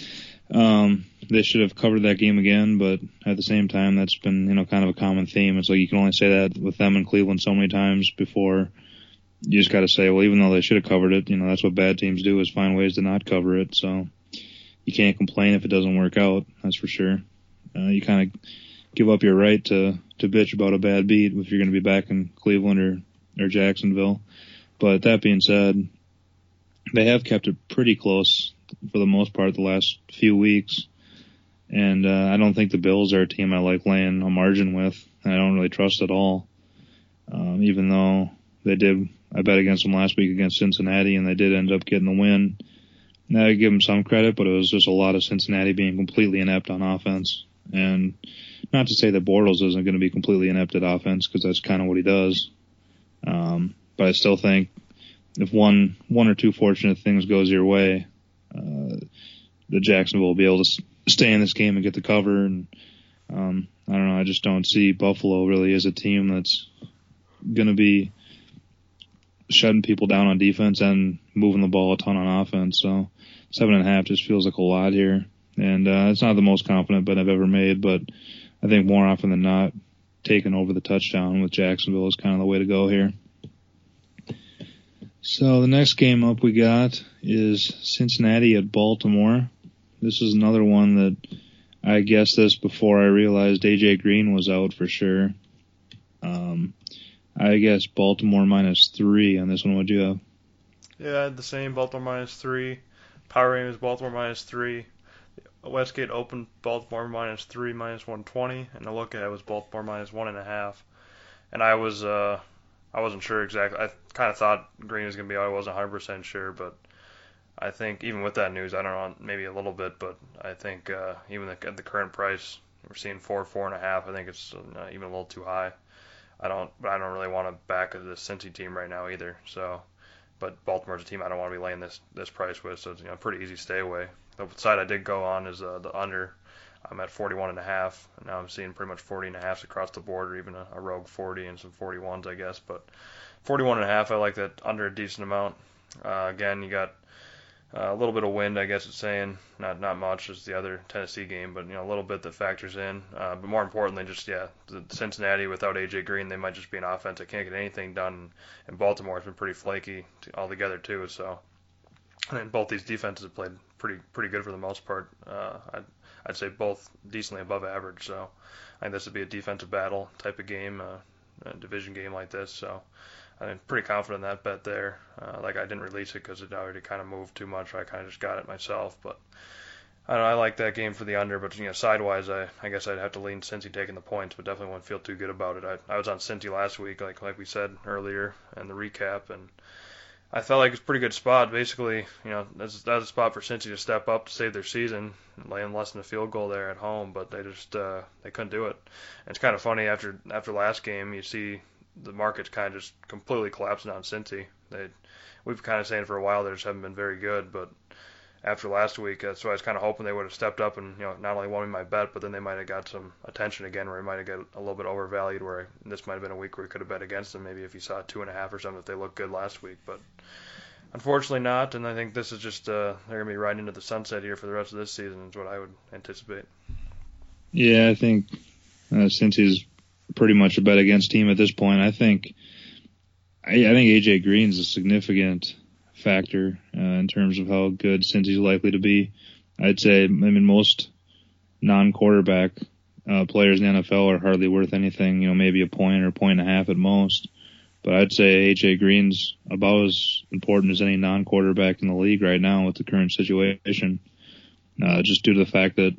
Um, they should have covered that game again, but at the same time, that's been, you know, kind of a common theme. It's like you can only say that with them in Cleveland so many times before you just got to say, well, even though they should have covered it, you know, that's what bad teams do is find ways to not cover it. So you can't complain if it doesn't work out. That's for sure. Uh, you kind of give up your right to to bitch about a bad beat if you're going to be back in Cleveland or or Jacksonville. But that being said, they have kept it pretty close for the most part the last few weeks. And uh, I don't think the Bills are a team I like laying a margin with. I don't really trust at all. Um, even though they did, I bet against them last week against Cincinnati, and they did end up getting the win. Now I give them some credit, but it was just a lot of Cincinnati being completely inept on offense. And not to say that Bortles isn't going to be completely inept at offense because that's kind of what he does. Um, but I still think if one one or two fortunate things goes your way, uh, the Jacksonville will be able to stay in this game and get the cover. And um, I don't know. I just don't see Buffalo really as a team that's going to be shutting people down on defense and moving the ball a ton on offense. So seven and a half just feels like a lot here. And uh, it's not the most confident bet I've ever made, but I think more often than not, taking over the touchdown with Jacksonville is kind of the way to go here. So the next game up we got is Cincinnati at Baltimore. This is another one that I guessed this before I realized AJ Green was out for sure. Um, I guess Baltimore minus three on this one. What'd you have? Yeah, the same Baltimore minus three. Power rating was Baltimore minus three. Westgate opened Baltimore minus three, minus 120, and the look ahead was Baltimore minus one and a half. And I was, uh, I wasn't sure exactly. I kind of thought Green was gonna be. I wasn't 100% sure, but I think even with that news, I don't know, maybe a little bit, but I think uh, even at the current price, we're seeing four, four and a half. I think it's uh, even a little too high. I don't, but I don't really want to back the Cincy team right now either. So, but Baltimore's a team I don't want to be laying this this price with, so it's you know pretty easy stay away. The side I did go on is uh, the under. I'm at 41 and a half, and now I'm seeing pretty much 40 and a half across the board, or even a, a rogue 40 and some 41s, I guess. But 41 and a half, I like that under a decent amount. Uh, again, you got uh, a little bit of wind, I guess it's saying, not not much as the other Tennessee game, but you know a little bit that factors in. Uh, but more importantly, just yeah, the Cincinnati without AJ Green, they might just be an offense that can't get anything done. And Baltimore's been pretty flaky altogether too. So, and both these defenses have played pretty pretty good for the most part. Uh, I'd I'd say both decently above average. So, I think this would be a defensive battle type of game, uh, a division game like this. So. I'm pretty confident in that bet there. Uh, like I didn't release it because it already kind of moved too much. I kind of just got it myself, but I know, I like that game for the under. But you know, sidewise, I I guess I'd have to lean Cincy taking the points, but definitely wouldn't feel too good about it. I I was on Cincy last week, like like we said earlier, in the recap, and I felt like it's a pretty good spot. Basically, you know, that's that's a spot for Cincy to step up to save their season, laying less than a field goal there at home, but they just uh, they couldn't do it. And it's kind of funny after after last game, you see the market's kind of just completely collapsing on Cincy. They, we've kind of saying for a while they just haven't been very good, but after last week, uh, so I was kind of hoping they would have stepped up and you know not only won me my bet, but then they might have got some attention again, where he might have got a little bit overvalued. Where this might have been a week where he could have bet against them, maybe if he saw two and a half or something, if they looked good last week, but. Unfortunately, not, and I think this is just uh, they're gonna be riding into the sunset here for the rest of this season. Is what I would anticipate. Yeah, I think uh, Cincy's pretty much a bet against team at this point. I think I, I think AJ Green's a significant factor uh, in terms of how good Cincy's likely to be. I'd say I mean most non-quarterback uh, players in the NFL are hardly worth anything. You know, maybe a point or point and a half at most. But I'd say AJ Green's about as important as any non-quarterback in the league right now with the current situation. Uh, just due to the fact that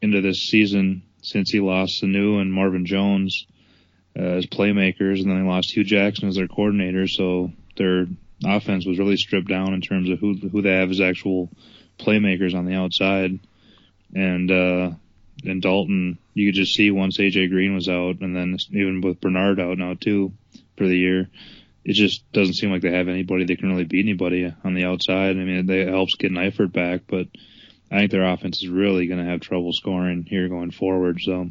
into this season, since he lost Sanu and Marvin Jones uh, as playmakers, and then they lost Hue Jackson as their coordinator. So their offense was really stripped down in terms of who who they have as actual playmakers on the outside. And uh, and Dalton, you could just see once AJ Green was out, and then even with Bernard out now too for the year, it just doesn't seem like they have anybody that can really beat anybody on the outside. I mean, it helps get Eifert back, but I think their offense is really going to have trouble scoring here going forward. So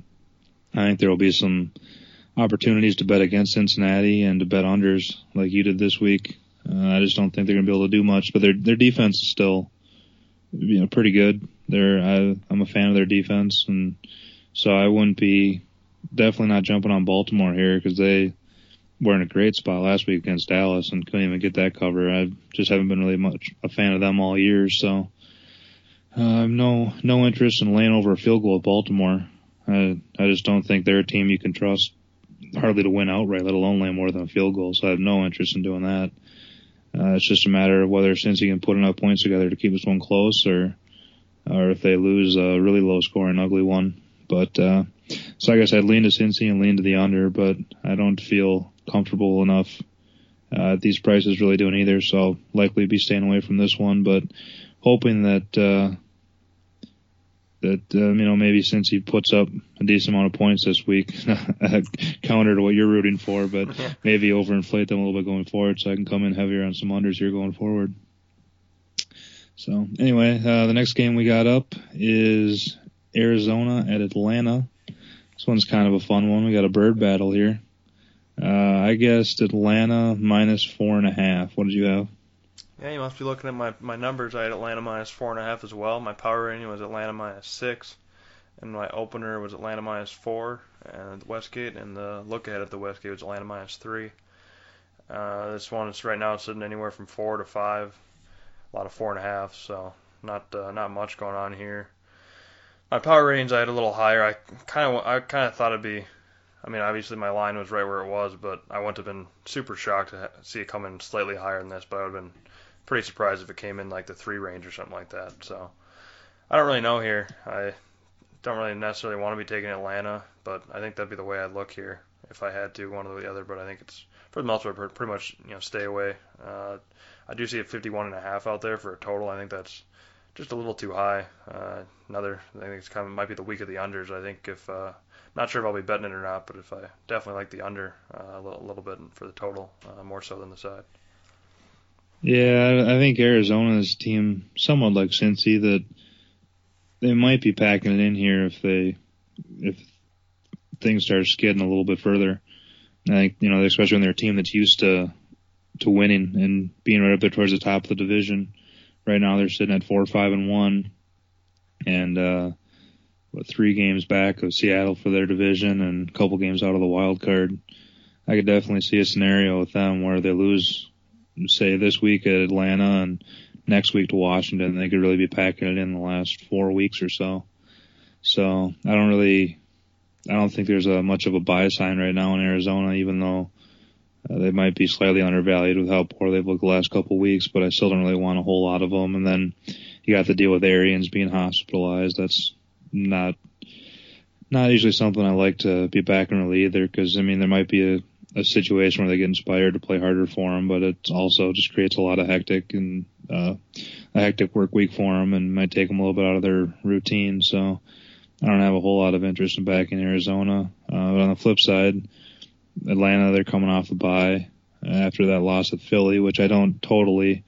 I think there will be some opportunities to bet against Cincinnati and to bet unders like you did this week. Uh, I just don't think they're going to be able to do much, but their their defense is still you know pretty good. They're I, I'm a fan of their defense, and so I wouldn't be definitely not jumping on Baltimore here because they were in a great spot last week against Dallas and couldn't even get that cover. I just haven't been really much a fan of them all year, so uh, no, no interest in laying over a field goal with Baltimore. I, I just don't think they're a team you can trust hardly to win outright, let alone lay more than a field goal. So I have no interest in doing that. Uh, it's just a matter of whether Cincy can put enough points together to keep this one close, or or if they lose a really low score, scoring, ugly one. But uh, so I guess I'd lean to Cincy and lean to the under, but I don't feel comfortable enough uh, at these prices really doing either. So I'll likely be staying away from this one, but hoping that uh, that um, you know maybe Cincy puts up a decent amount of points this week, counter to what you're rooting for, but maybe overinflate them a little bit going forward, so I can come in heavier on some unders here going forward. So anyway, uh, the next game we got up is Arizona at Atlanta. This one's kind of a fun one. We got a bird battle here. Uh, I guessed Atlanta minus four and a half. What did you have? Yeah, you must be looking at my, my numbers. I had Atlanta minus four and a half as well. My power rating was Atlanta minus six. And my opener was Atlanta minus four and the Westgate, and the look ahead at the Westgate was Atlanta minus three. Uh, this one is right now sitting anywhere from four to five, a lot of four and a half, so not uh, not much going on here. My power ratings I had a little higher. I kind of I kind of thought it'd be. I mean, obviously my line was right where it was, but I wouldn't have been super shocked to see it come in slightly higher than this. But I would have been pretty surprised if it came in like the three range or something like that. So I don't really know here. I don't really necessarily want to be taking Atlanta, but I think that'd be the way I'd look here if I had to, one or the other. But I think it's for the most part pretty much you know stay away. Uh, I do see a 51 and a half out there for a total. I think that's just a little too high. Uh, another, I think it's kind of might be the week of the unders. I think if uh, not sure if I'll be betting it or not, but if I definitely like the under uh, a, little, a little bit for the total uh, more so than the side. Yeah, I think Arizona's team somewhat like Cincy that they might be packing it in here if they if things start skidding a little bit further. I think you know, especially when they're a team that's used to to winning and being right up there towards the top of the division. Right now they're sitting at four, five, and one, and uh, what three games back of Seattle for their division and a couple games out of the wild card. I could definitely see a scenario with them where they lose, say this week at Atlanta and next week to Washington. They could really be packing it in the last four weeks or so. So I don't really, I don't think there's a much of a buy sign right now in Arizona, even though uh, they might be slightly undervalued with how poor they've looked the last couple of weeks, but I still don't really want a whole lot of them. And then you got to deal with Arians being hospitalized. That's not not usually something I like to be backing really either, because I mean there might be a, a situation where they get inspired to play harder for them, but it also just creates a lot of hectic and uh, a hectic work week for them, and might take them a little bit out of their routine. So I don't have a whole lot of interest in backing Arizona. Uh, but on the flip side, Atlanta, they're coming off the bye after that loss at Philly, which I don't totally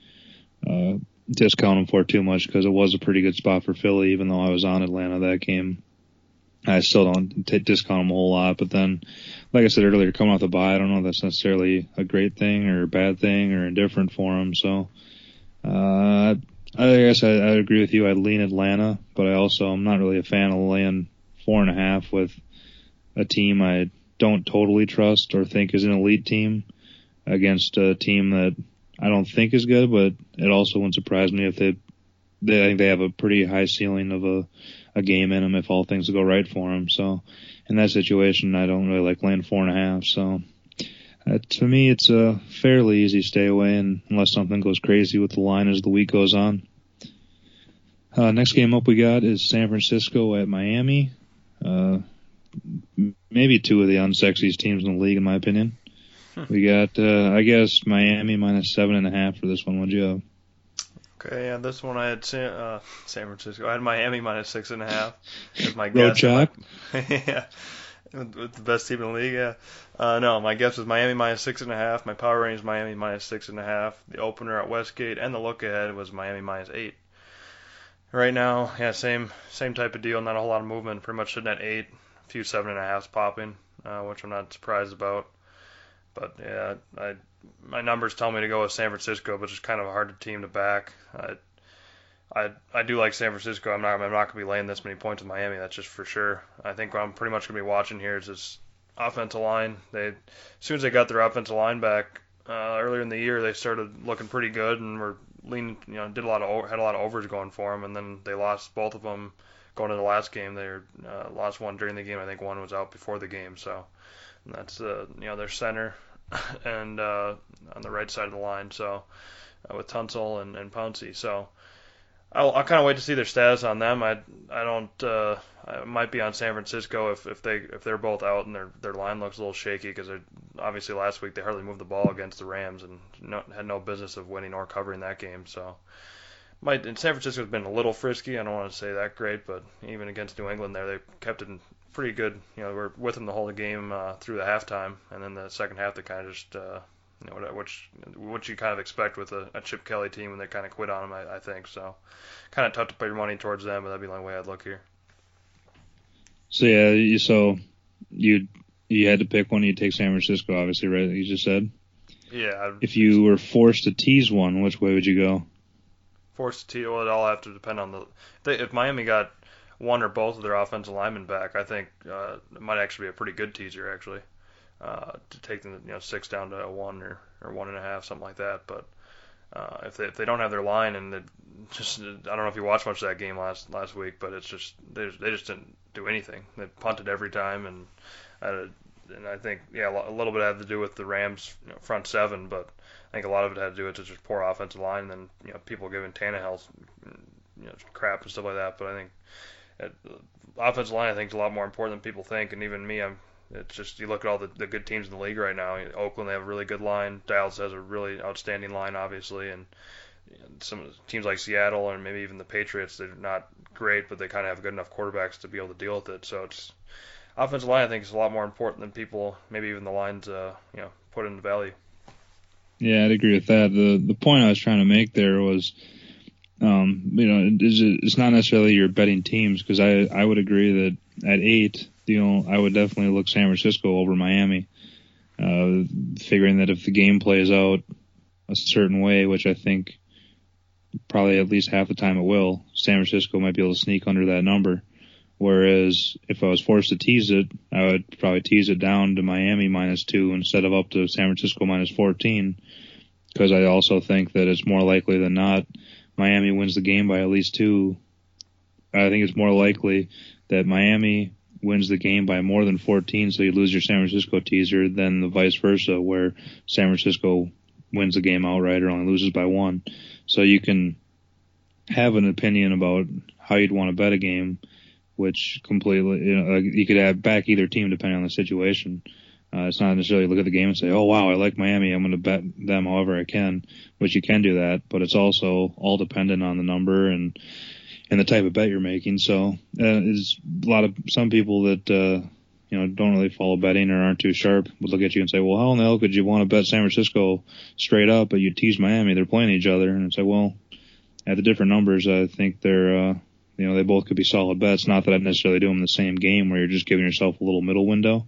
uh, discount them for too much because it was a pretty good spot for Philly, even though I was on Atlanta that game. I still don't t- discount them a whole lot, but then, like I said earlier, coming off the bye, I don't know if that's necessarily a great thing or a bad thing or indifferent for them. So, uh, I guess I, I agree with you. I'd lean Atlanta, but I also I'm not really a fan of laying four and a half with a team I don't totally trust or think is an elite team against a team that I don't think is good, but it also wouldn't surprise me if they, they I think they have a pretty high ceiling of a, a game in them if all things go right for them. So in that situation, I don't really like laying four and a half. So uh, to me, it's a fairly easy stay away, and unless something goes crazy with the line as the week goes on. Uh, next game up we got is San Francisco at Miami. Uh, maybe two of the unsexiest teams in the league, in my opinion. We got, uh, I guess, Miami minus seven and a half for this one. What'd you have? Okay, yeah, this one I had San, uh, San Francisco. I had Miami minus six and a half. As my Road chalk. yeah, with, the best team in the league. Yeah. Uh, no, my guess was Miami minus six and a half. My power range Miami minus six and a half. The opener at Westgate and the look ahead was Miami minus eight. Right now, yeah, same same type of deal. Not a whole lot of movement. Pretty much sitting at eight. A few seven and a halfs popping, uh, which I'm not surprised about. But yeah, I my numbers tell me to go with San Francisco, but it's kind of a hard team to back. I I I do like San Francisco. I'm not I'm not gonna be laying this many points with Miami. That's just for sure. I think what I'm pretty much gonna be watching here is this offensive line. They as soon as they got their offensive line back uh, earlier in the year, they started looking pretty good and were leaning. You know, did a lot of had a lot of overs going for them, and then they lost both of them going into the last game. They uh, lost one during the game. I think one was out before the game. So that's uh, you know their center and uh, on the right side of the line. So uh, with Tunsil and, and Pouncey. So I'll, I'll kind of wait to see their status on them. I I don't uh, I might be on San Francisco if, if they if they're both out and their their line looks a little shaky because obviously last week they hardly moved the ball against the Rams and no, had no business of winning or covering that game. So might and San Francisco's been a little frisky. I don't want to say that great, but even against New England there they kept it in pretty good. You know, we're with them the whole game uh, through the halftime, and then the second half they kind of just, uh, you know, what which what you kind of expect with a, a Chip Kelly team when they kind of quit on them, I, I think. So, kind of tough to put your money towards them, but that'd be the only way I'd look here. So yeah, you, so you you had to pick one. You take San Francisco, obviously, right? You just said. Yeah. If you were forced to tease one, which way would you go? Forced to tease? Well, it all have to depend on the. They, if Miami got one or both of their offensive linemen back, I think uh, it might actually be a pretty good teaser actually uh, to take them you know six down to a one or, or one and a half something like that. But uh, if they if they don't have their line and just I don't know if you watched much of that game last last week, but it's just they just, they just didn't do anything. They punted every time and uh, and I think yeah a little bit had to do with the Rams you know, front seven, but I think a lot of it had to do with just poor offensive line and then you know people giving Tannehill you know crap and stuff like that. But I think offensive line I think is a lot more important than people think, and even me I'm it's just you look at all the, the good teams in the league right now. Oakland they have a really good line. Dallas has a really outstanding line, obviously, and some teams like Seattle and maybe even the Patriots they're not great, but they kind of have good enough quarterbacks to be able to deal with it. So it's offensive line I think is a lot more important than people maybe even the lines uh, you know put into value. Yeah, I'd agree with that. The the point I was trying to make there was, um, you know, it's, not necessarily your betting teams because I I would agree that at eight you know, I would definitely look San Francisco over Miami, uh, figuring that if the game plays out a certain way, which I think probably at least half the time it will, San Francisco might be able to sneak under that number. Whereas if I was forced to tease it, I would probably tease it down to Miami minus two instead of up to San Francisco minus 14. Because I also think that it's more likely than not Miami wins the game by at least two. I think it's more likely that Miami wins the game by more than 14, so you lose your San Francisco teaser, than the vice versa, where San Francisco wins the game outright or only loses by one. So you can have an opinion about how you'd want to bet a game, which completely, you know, you could have back either team depending on the situation. Uh, it's not necessarily look at the game and say, oh wow, I like Miami, I'm going to bet them however I can, which you can do that, but it's also all dependent on the number and and the type of bet you're making. So uh, is a lot of some people that uh, you know don't really follow betting or aren't too sharp would look at you and say, well, how in the hell could you want to bet San Francisco straight up, but you tease Miami? They're playing each other, and say, well, at the different numbers, I think they're uh, you know they both could be solid bets. Not that I'd necessarily do them in the same game where you're just giving yourself a little middle window,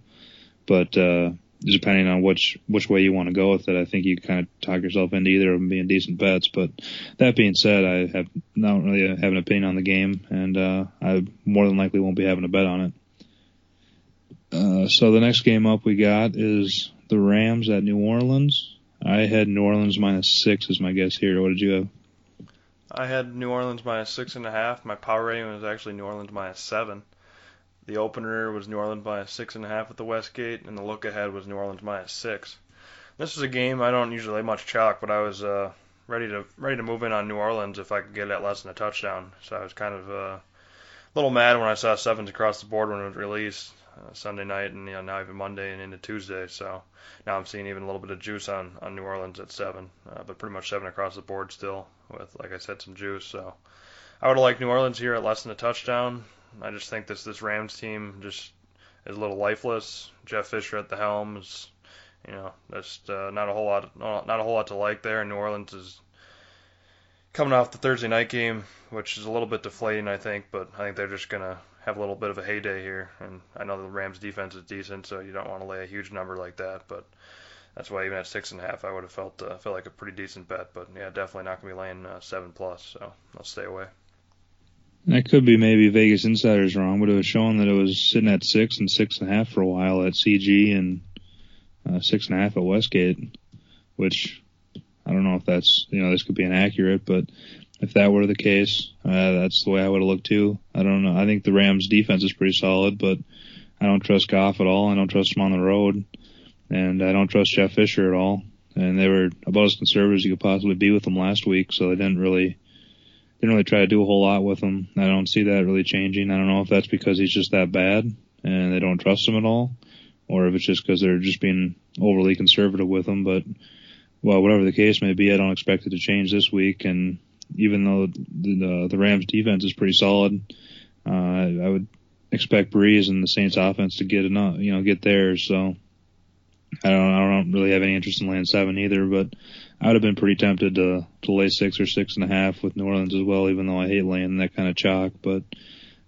but uh, depending on which which way you want to go with it, I think you kind of talk yourself into either of them being decent bets. But that being said, I have not really have an opinion on the game, and uh, I more than likely won't be having a bet on it. Uh, so the next game up we got is the Rams at New Orleans. I had New Orleans minus six as my guess here. What did you have? I had New Orleans minus six and a half. My power rating was actually New Orleans minus seven. The opener was New Orleans by minus six and a half at the Westgate, and the look ahead was New Orleans minus six. This was a game I don't usually lay much chalk, but I was uh, ready to ready to move in on New Orleans if I could get it at less than a touchdown. So I was kind of uh, a little mad when I saw sevens across the board when it was released uh, Sunday night, and you know now even Monday and into Tuesday. So now I'm seeing even a little bit of juice on on New Orleans at seven, uh, but pretty much seven across the board still with like I said some juice. So I would have liked New Orleans here at less than a touchdown. I just think this this Rams team just is a little lifeless. Jeff Fisher at the helm is, you know, just uh, not a whole lot not a whole lot to like there. New Orleans is coming off the Thursday night game, which is a little bit deflating, I think, but I think they're just gonna have a little bit of a heyday here. And I know the Rams defense is decent, so you don't want to lay a huge number like that, but. That's why even at six and a half, I would have felt uh, felt like a pretty decent bet, but yeah, definitely not gonna be laying uh, seven plus, so I'll stay away. That could be maybe Vegas Insider's wrong, but it was showing that it was sitting at six and six and a half for a while at CG and uh, six and a half at Westgate, which I don't know if that's you know this could be inaccurate, but if that were the case, uh, that's the way I would have looked too. I don't know. I think the Rams defense is pretty solid, but I don't trust Goff at all. I don't trust him on the road, and I don't trust Jeff Fisher at all. And they were about as conservative as you could possibly be with them last week, so they didn't really didn't really try to do a whole lot with him. I don't see that really changing. I don't know if that's because he's just that bad and they don't trust him at all, or if it's just because they're just being overly conservative with him. But well, whatever the case may be, I don't expect it to change this week. And even though the the Rams defense is pretty solid, uh, I would expect Brees and the Saints offense to get enough, you know, get theirs. So I don't, I don't really have any interest in laying seven either, but I would have been pretty tempted to to lay six or six and a half with New Orleans as well, even though I hate laying that kind of chalk. But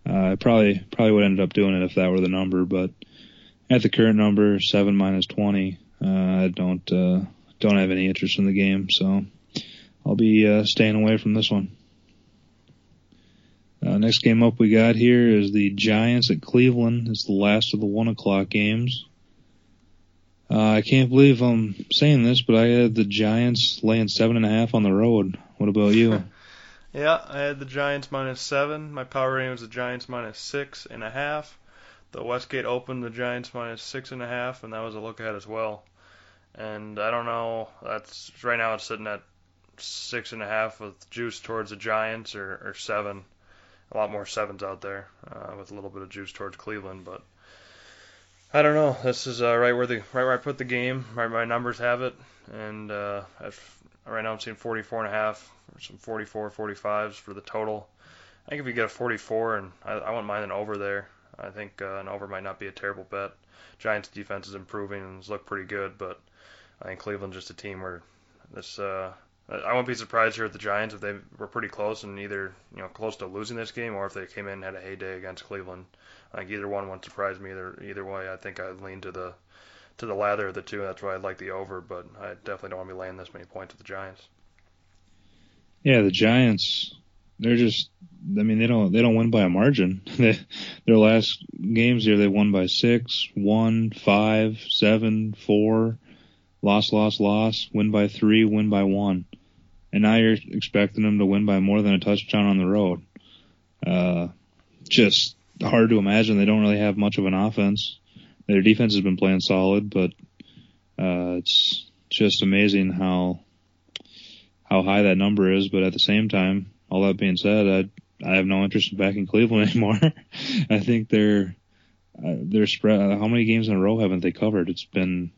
uh, I probably probably would end up doing it if that were the number. But at the current number, seven minus twenty, uh, I don't uh, don't have any interest in the game, so I'll be uh, staying away from this one. Uh, next game up we got here is the Giants at Cleveland. It's the last of the one o'clock games. Uh, I can't believe I'm saying this, but I had the Giants laying seven and a half on the road. What about you? yeah, I had the Giants minus seven. My power rating was the Giants minus six and a half. The Westgate opened the Giants minus six and a half, and that was a look ahead as well. And I don't know. That's right now it's sitting at six and a half with juice towards the Giants or, or seven. A lot more sevens out there uh, with a little bit of juice towards Cleveland, but I don't know. This is uh, right where the right where I put the game. Right, my numbers have it, and uh, right now I'm seeing 44 and a half, or some 44, 45s for the total. I think if you get a 44, and I, I wouldn't mind an over there. I think uh, an over might not be a terrible bet. Giants defense is improving and looked pretty good, but I think Cleveland's just a team where this. Uh, I wouldn't be surprised here at the Giants if they were pretty close and either you know close to losing this game or if they came in and had a heyday against Cleveland. I think either one wouldn't surprise me. Either either way, I think I'd lean to the to the lather of the two. That's why I'd like the over, but I definitely don't want to be laying this many points with the Giants. Yeah, the Giants. They're just. I mean, they don't. They don't win by a margin. their last games here, they won by six, one, five, seven, four, loss, loss, loss, win by three, win by one, and now you're expecting them to win by more than a touchdown on the road. Uh, just hard to imagine. They don't really have much of an offense. Their defense has been playing solid, but uh, it's just amazing how how high that number is. But at the same time, all that being said, I I have no interest in backing Cleveland anymore. I think they're uh, they're spread. Uh, how many games in a row haven't they covered? It's been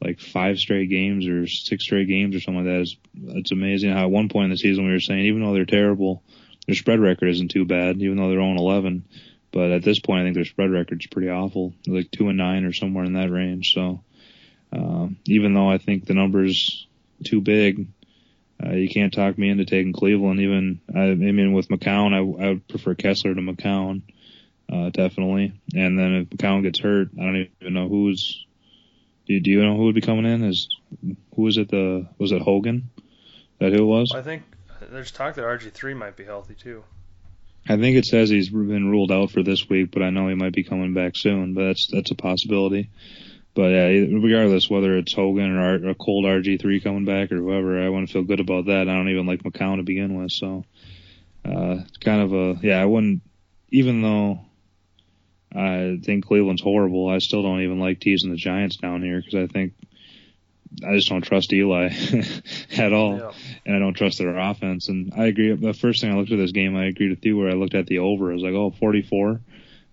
like five straight games or six straight games or something like that. It's, it's amazing how at one point in the season we were saying even though they're terrible, their spread record isn't too bad, even though they're 0 11. But at this point, I think their spread record's pretty awful, like two and nine or somewhere in that range. So um, even though I think the number's too big, uh, you can't talk me into taking Cleveland. Even I, I mean, with McCown, I, I would prefer Kessler to McCown, uh, definitely. And then if McCown gets hurt, I don't even know who's. Do, do you know who would be coming in? Is who was it? The was it Hogan? That who it was? I think there's talk that RG three might be healthy too. I think it says he's been ruled out for this week, but I know he might be coming back soon. But that's that's a possibility. But yeah, regardless whether it's Hogan or a cold RG3 coming back or whoever, I want to feel good about that. I don't even like McCown to begin with, so uh, it's kind of a yeah. I wouldn't even though I think Cleveland's horrible. I still don't even like teasing the Giants down here because I think I just don't trust Eli at all, yeah. and I don't trust their offense. And I agree. The first thing I looked at this game, I agreed with you where I looked at the over. I was like, oh, 44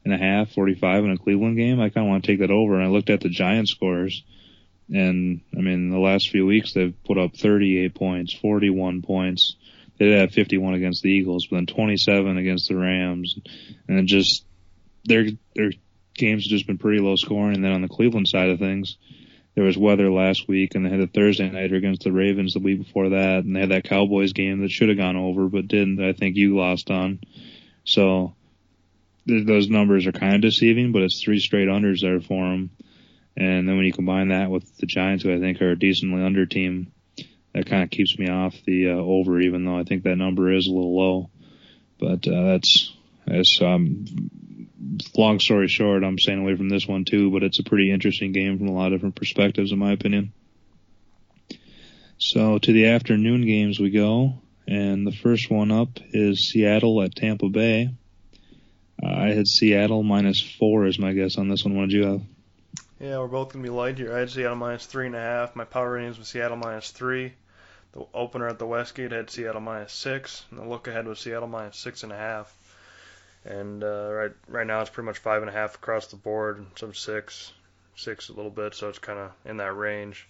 and a half, 45 in a Cleveland game. I kind of want to take that over. And I looked at the Giants scores, and I mean, the last few weeks they've put up 38 points, 41 points. They did have 51 against the Eagles, but then 27 against the Rams, and it just their their games have just been pretty low scoring. And then on the Cleveland side of things there was weather last week, and they had a Thursday nighter against the Ravens the week before that, and they had that Cowboys game that should have gone over but didn't. I think you lost on. So th- those numbers are kind of deceiving, but it's three straight unders there for them. And then when you combine that with the Giants, who I think are a decently under team, that kind of keeps me off the uh, over, even though I think that number is a little low. But uh, that's that's um, long story short, I'm staying away from this one too, but it's a pretty interesting game from a lot of different perspectives, in my opinion. So to the afternoon games we go, and the first one up is Seattle at Tampa Bay. Uh, I had Seattle minus four as my guess on this one. What did you have? Yeah, we're both gonna be light here. I had Seattle minus three and a half. My power ratings was Seattle minus three. The opener at the Westgate had Seattle minus six, and the look ahead was Seattle minus six and a half and uh, right right now it's pretty much five and a half across the board, some six, six a little bit, so it's kind of in that range.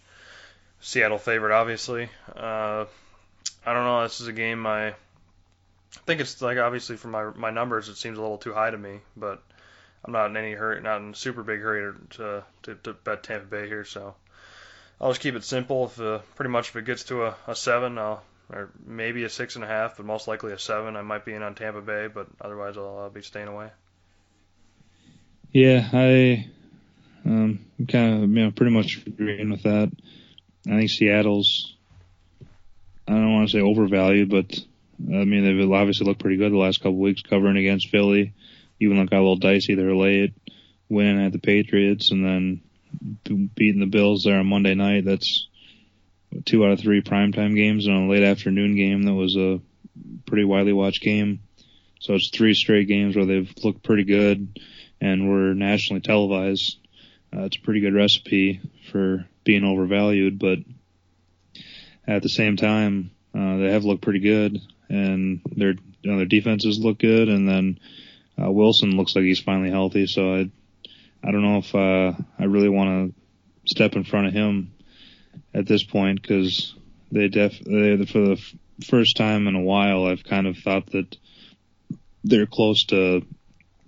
Seattle favorite, obviously. Uh, I don't know. This is a game I think it's like obviously from my my numbers it seems a little too high to me, but I'm not in any hurry, not in super big hurry to to, to bet Tampa Bay here, so I'll just keep it simple. If uh, pretty much if it gets to a, a seven, I'll or maybe a six and a half, but most likely a seven. I might be in on Tampa Bay, but otherwise I'll, I'll be staying away. Yeah, I um, kind of you know pretty much agreeing with that. I think Seattle's I don't want to say overvalued, but I mean, they've obviously looked pretty good the last couple weeks covering against Philly. Even though got a little dicey there late, winning at the Patriots and then beating the Bills there on Monday night. That's two out of three primetime games and a late afternoon game that was a pretty widely watched game. So it's three straight games where they've looked pretty good and were nationally televised. Uh, it's a pretty good recipe for being overvalued, but at the same time, uh, they have looked pretty good and their you know, their defenses look good, and then uh, Wilson looks like he's finally healthy. So I I don't know if uh, I really want to step in front of him at this point because they def they, for the f- first time in a while I've kind of thought that they're close to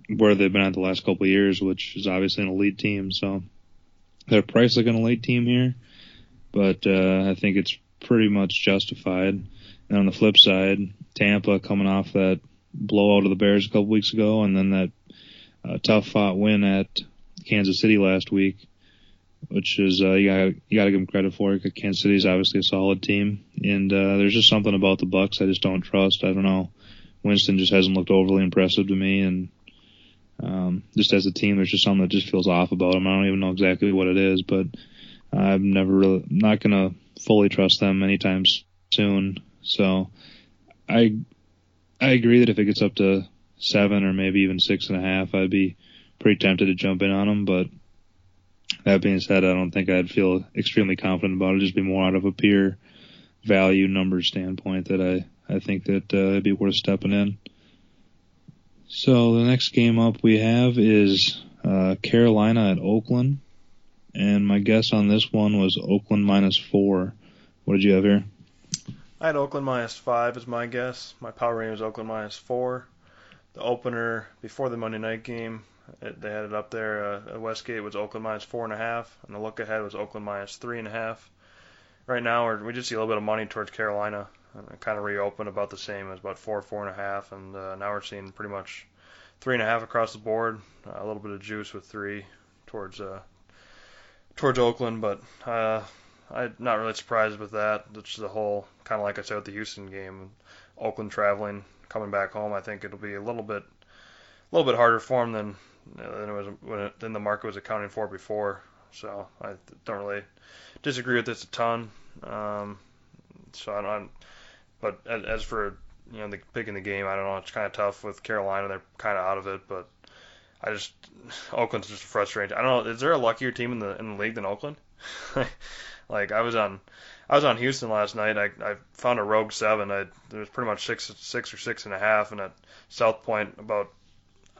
where they've been at the last couple of years, which is obviously an elite team. So they're priced like an elite team here, but uh, I think it's pretty much justified. And on the flip side, Tampa coming off that blowout of the Bears a couple weeks ago, and then that uh, tough fought win at Kansas City last week, which is uh, you got you got to give them credit for it. Kansas is obviously a solid team, and uh, there's just something about the Bucs I just don't trust. I don't know. Winston just hasn't looked overly impressive to me, and um, just as a team, there's just something that just feels off about them. I don't even know exactly what it is, but I'm never really not gonna fully trust them anytime soon. So I I agree that if it gets up to seven or maybe even six and a half, I'd be pretty tempted to jump in on them. But that being said, I don't think I'd feel extremely confident about it. Just be more out of a pure value number standpoint that I I think that uh, it'd be worth stepping in. So the next game up we have is uh, Carolina at Oakland, and my guess on this one was Oakland minus four. What did you have here? I had Oakland minus five as my guess. My power rating was Oakland minus four. The opener before the Monday night game, it, they had it up there. Uh, at Westgate was Oakland minus four and a half, and the look ahead was Oakland minus three and a half. Right now, we just see a little bit of money towards Carolina and kind of reopened about the same as about four, four and a half, and uh, now we're seeing pretty much three and a half across the board. Uh, a little bit of juice with three towards uh, towards Oakland, but uh, I'm not really surprised with that. It's the whole kind of like I said with the Houston game, Oakland traveling, coming back home. I think it'll be a little bit a little bit harder for them than than it was when it, than the market was accounting for before. So I don't really disagree with this a ton. Um, so I don't, but as for you know the picking the game, I don't know. It's kind of tough with Carolina. They're kind of out of it, but I just Oakland's just frustrating. I don't know. Is there a luckier team in the in the league than Oakland? like I was on I was on Houston last night. I I found a rogue seven. I there was pretty much six six or six and a half, and at South Point about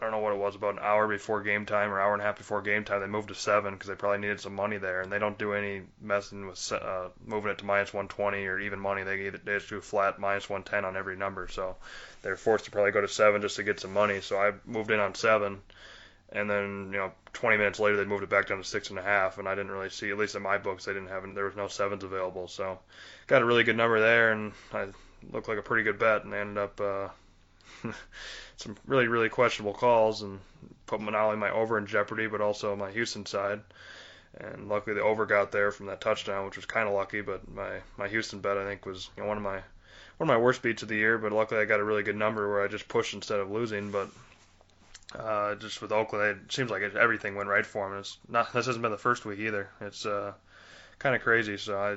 I don't know what it was, about an hour before game time or hour and a half before game time, they moved to seven because they probably needed some money there, and they don't do any messing with uh, moving it to minus 120 or even money. They either they just do flat minus 110 on every number, so they're forced to probably go to seven just to get some money. So I moved in on seven, and then you know 20 minutes later they moved it back down to six and a half, and I didn't really see, at least in my books, they didn't have there was no sevens available, so got a really good number there, and I looked like a pretty good bet, and ended up. Uh, some really really questionable calls and put not only my over in jeopardy but also my Houston side. And luckily the over got there from that touchdown, which was kind of lucky. But my my Houston bet I think was you know, one of my one of my worst beats of the year. But luckily I got a really good number where I just pushed instead of losing. But uh, just with Oakland, it seems like it, everything went right for them. It's not this hasn't been the first week either. It's uh, kind of crazy. So I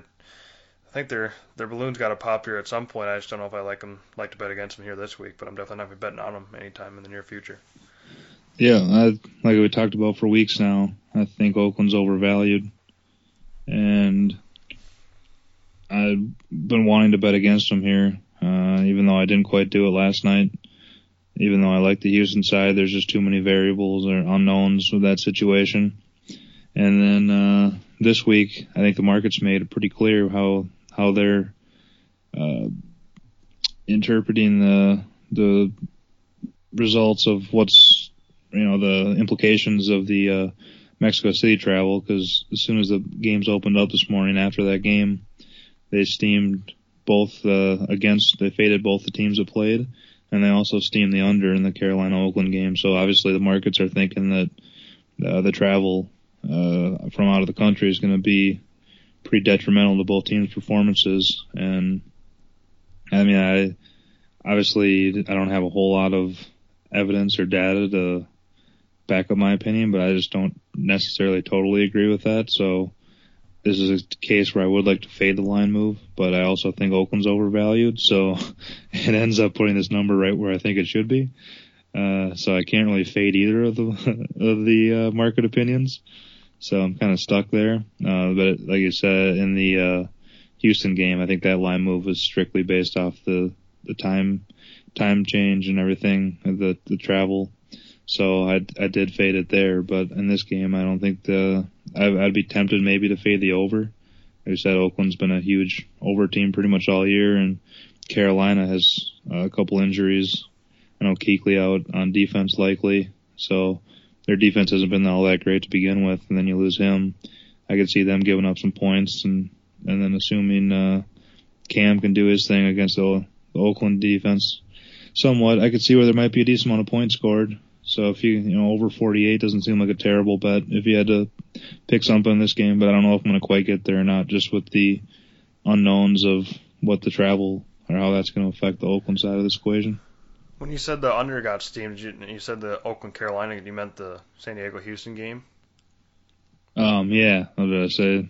I think their their balloon's got to pop here at some point. I just don't know if I like them like to bet against them here this week, but I'm definitely not going to be betting on them anytime in the near future. Yeah, I, like we talked about for weeks now, I think Oakland's overvalued, and I've been wanting to bet against them here, uh, even though I didn't quite do it last night. Even though I like the Houston side, there's just too many variables or unknowns with that situation. And then uh, this week, I think the market's made it pretty clear how how they're uh, interpreting the the results of what's you know the implications of the uh, Mexico City travel because as soon as the games opened up this morning after that game, they steamed both uh, against they faded both the teams that played, and they also steamed the under in the Carolina Oakland game. So obviously the markets are thinking that uh, the travel uh, from out of the country is going to be pretty detrimental to both teams' performances. And I mean, I obviously, I don't have a whole lot of evidence or data to back up my opinion, but I just don't necessarily totally agree with that. So this is a case where I would like to fade the line move, but I also think Oakland's overvalued. So it ends up putting this number right where I think it should be. Uh, so I can't really fade either of the of the uh, market opinions. So I'm kind of stuck there. Uh, but like you said in the uh, Houston game, I think that line move was strictly based off the the time time change and everything, the the travel. So I I did fade it there, but in this game, I don't think the I, I'd be tempted maybe to fade the over. Like I said, Oakland's been a huge over team pretty much all year, and Carolina has a couple injuries. I know Kuechly out on defense likely, so their defense hasn't been all that great to begin with, and then you lose him. I could see them giving up some points, and and then assuming uh, Cam can do his thing against the, the Oakland defense, somewhat, I could see where there might be a decent amount of points scored. So if you you know over 48 doesn't seem like a terrible bet if you had to pick something in this game, but I don't know if I'm going to quite get there or not, just with the unknowns of what the travel or how that's going to affect the Oakland side of this equation. When you said the under got steamed, you, you said the Oakland Carolina, you meant the San Diego Houston game. Um, yeah, what did I say?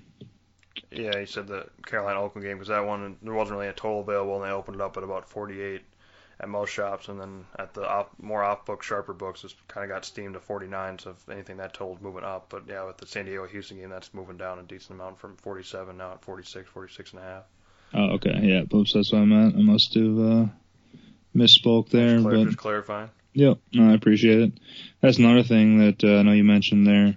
Yeah, you said the Carolina Oakland game because that one there wasn't really a total available, and they opened it up at about 48 at most shops, and then at the off, more off book, sharper books, it's kind of got steamed to 49. So if anything, that total's moving up. But yeah, with the San Diego Houston game, that's moving down a decent amount from 47 now at 46, 46 and a half. Oh, okay, yeah, oops, that's what I meant. I must have uh, misspoke there, just, clar- but just clarifying. Yep, no, I appreciate it. That's another thing that uh, I know you mentioned there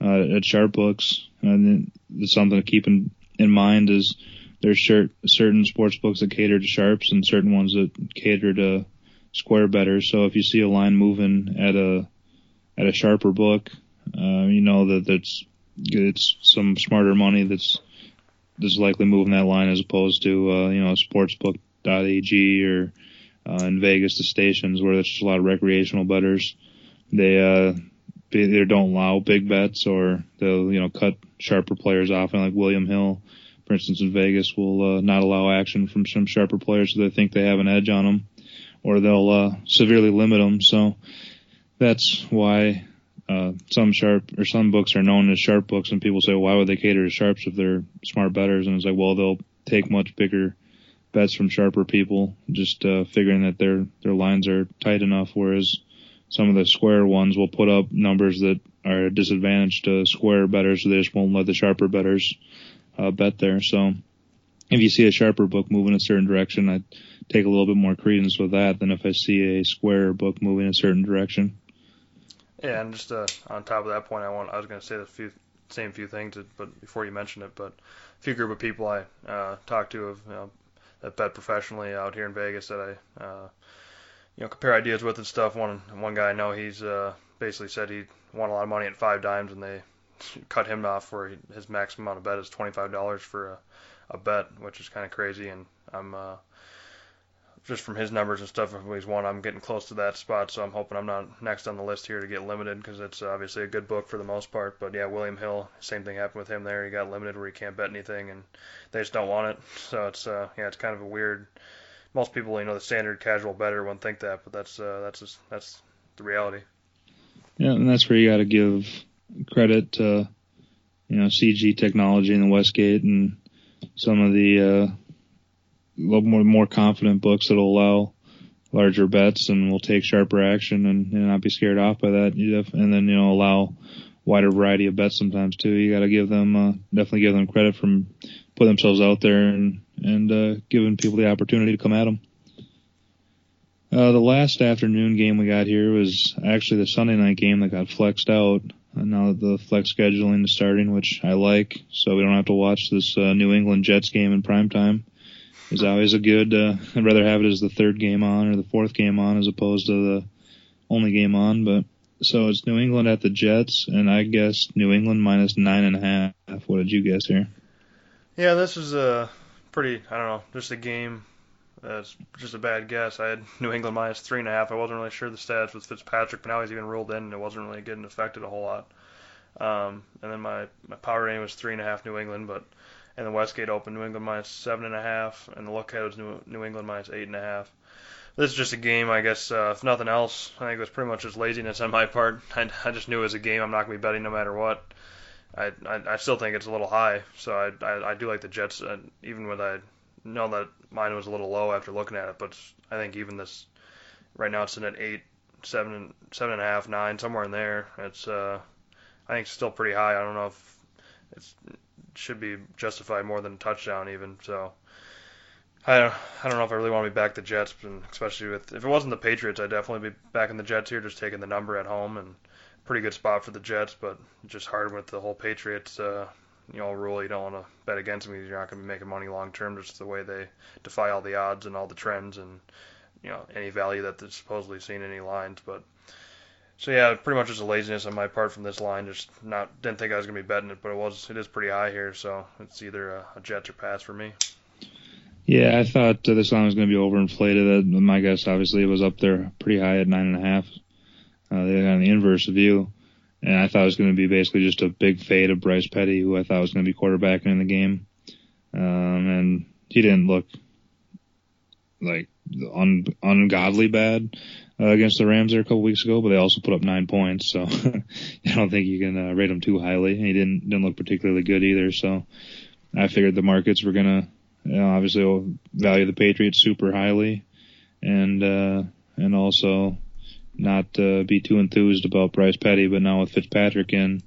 uh, at Sharp Books. And it's something to keep in, in mind is there's cert, certain sports books that cater to sharps and certain ones that cater to square betters. So if you see a line moving at a at a sharper book, uh, you know that that's it's some smarter money that's that's likely moving that line as opposed to uh, you know sportsbook.ag or uh, in Vegas the stations where there's just a lot of recreational betters. They uh, either don't allow big bets or they'll you know cut sharper players off, and like William Hill, for instance, in Vegas, will uh, not allow action from some sharper players so they think they have an edge on them, or they'll uh, severely limit them. So that's why uh, some sharp or some books are known as sharp books, and people say, why would they cater to sharps if they're smart betters? And it's like, well, they'll take much bigger bets from sharper people, just uh, figuring that their their lines are tight enough, whereas some of the square ones will put up numbers that are a disadvantage to square betters, so they just won't let the sharper betters uh, bet there. So if you see a sharper book move in a certain direction, I take a little bit more credence with that than if I see a square book moving in a certain direction. Yeah, and just uh, on top of that point, I want I was going to say the few same few things, but before you mentioned it, but a few group of people I uh, talked to have you know, bet professionally out here in Vegas that I uh, you know compare ideas with and stuff. One one guy I know he's uh, basically said he won a lot of money at 5Dimes and they cut him off where he, his maximum amount of bet is twenty five dollars for a, a bet, which is kind of crazy. And I'm uh, just from his numbers and stuff, if he's won, I'm getting close to that spot. So I'm hoping I'm not next on the list here to get limited because it's obviously a good book for the most part. But yeah, William Hill, same thing happened with him there. He got limited where he can't bet anything, and they just don't want it. So it's uh, yeah, it's kind of a weird. Most people, you know, the standard casual better wouldn't think that, but that's uh, that's just, that's the reality. Yeah, and that's where you got to give credit to you know CG Technology and the Westgate and some of the uh, more more confident books that'll allow larger bets and will take sharper action and, and not be scared off by that. And then you know allow wider variety of bets sometimes too. You got to give them uh, definitely give them credit from putting themselves out there and and uh, giving people the opportunity to come at them. Uh, the last afternoon game we got here was actually the Sunday night game that got flexed out. Uh, now that the flex scheduling is starting, which I like, so we don't have to watch this uh, New England Jets game in prime time. Is always a good. Uh, I'd rather have it as the third game on or the fourth game on as opposed to the only game on. But so it's New England at the Jets, and I guess New England minus nine and a half. What did you guess here? Yeah, this is a pretty. I don't know, just a game that's just a bad guess. I had New England minus three and a half. I wasn't really sure the stats with Fitzpatrick, but now he's even ruled in, and it wasn't really getting affected a whole lot. Um, and then my my power rating was three and a half New England, but and the Westgate Open New England minus seven and a half, and the was New New England minus eight and a half. this is just a game, I guess. Uh, if nothing else, I think it was pretty much just laziness on my part. I, I just knew it was a game I'm not going to be betting no matter what. I, I I still think it's a little high, so I I, I do like the Jets, uh, even when I know that mine was a little low after looking at it. But I think even this right now it's in at eight, seven, seven and a half, nine, somewhere in there. It's uh I think it's still pretty high. I don't know if it should be justified more than a touchdown even. So I don't, I don't know if I really want to be back the Jets, and especially with if it wasn't the Patriots, I'd definitely be back in the Jets here, just taking the number at home and pretty good spot for the Jets, but just hard with the whole Patriots. Uh, you know, rule you don't want to bet against them you're not going to be making money long term. Just the way they defy all the odds and all the trends and you know any value that they're supposedly seen in any lines. But so yeah, pretty much just a laziness on my part from this line. Just not didn't think I was to be betting it, but it was it is pretty high here, so it's either a, a Jets or pass for me. Yeah, I thought uh, this line was to be overinflated. Uh, my guess, obviously, it was up there pretty high at nine and a half. Uh, they got the inverse view, and I thought it was to be basically just a big fade of Bryce Petty, who I thought was to be quarterbacking in the game, um, and he didn't look like un- ungodly bad uh, against the Rams there a couple weeks ago, but they also put up nine points, so I don't think you can uh, rate him too highly. He didn't didn't look particularly good either, so I figured the markets were gonna you know, obviously value the Patriots super highly, and uh, and also not uh, be too enthused about Bryce Petty. But now with Fitzpatrick in,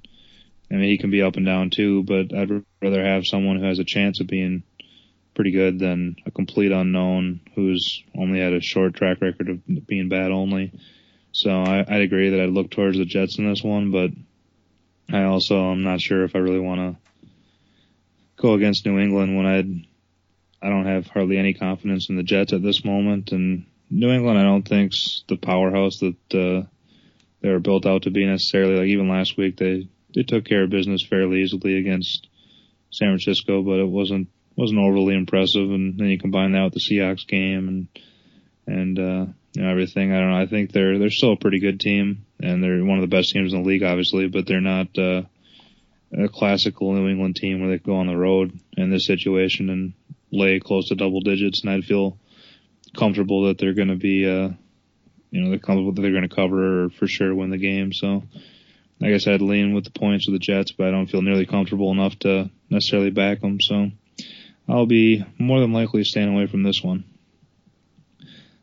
I mean he can be up and down too. But I'd rather have someone who has a chance of being pretty good than a complete unknown who's only had a short track record of being bad only. So I, I'd agree that I'd look towards the Jets in this one, but I also I'm not sure if I really want to go against New England when I'd I don't have hardly any confidence in the Jets at this moment. And New England, I don't think's the powerhouse that uh, they were built out to be necessarily. Like even last week, they they took care of business fairly easily against San Francisco, but it wasn't wasn't overly impressive. And then you combine that with the Seahawks game and and uh, you know everything. I don't know. I think they're they're still a pretty good team, and they're one of the best teams in the league, obviously. But they're not uh, a classical New England team where they go on the road in this situation and lay close to double digits, and I'd feel comfortable that they're going to be, uh, you know, they're comfortable that they're going to cover or for sure win the game. So, I guess I'd lean with the points of the Jets, but I don't feel nearly comfortable enough to necessarily back them. So, I'll be more than likely staying away from this one.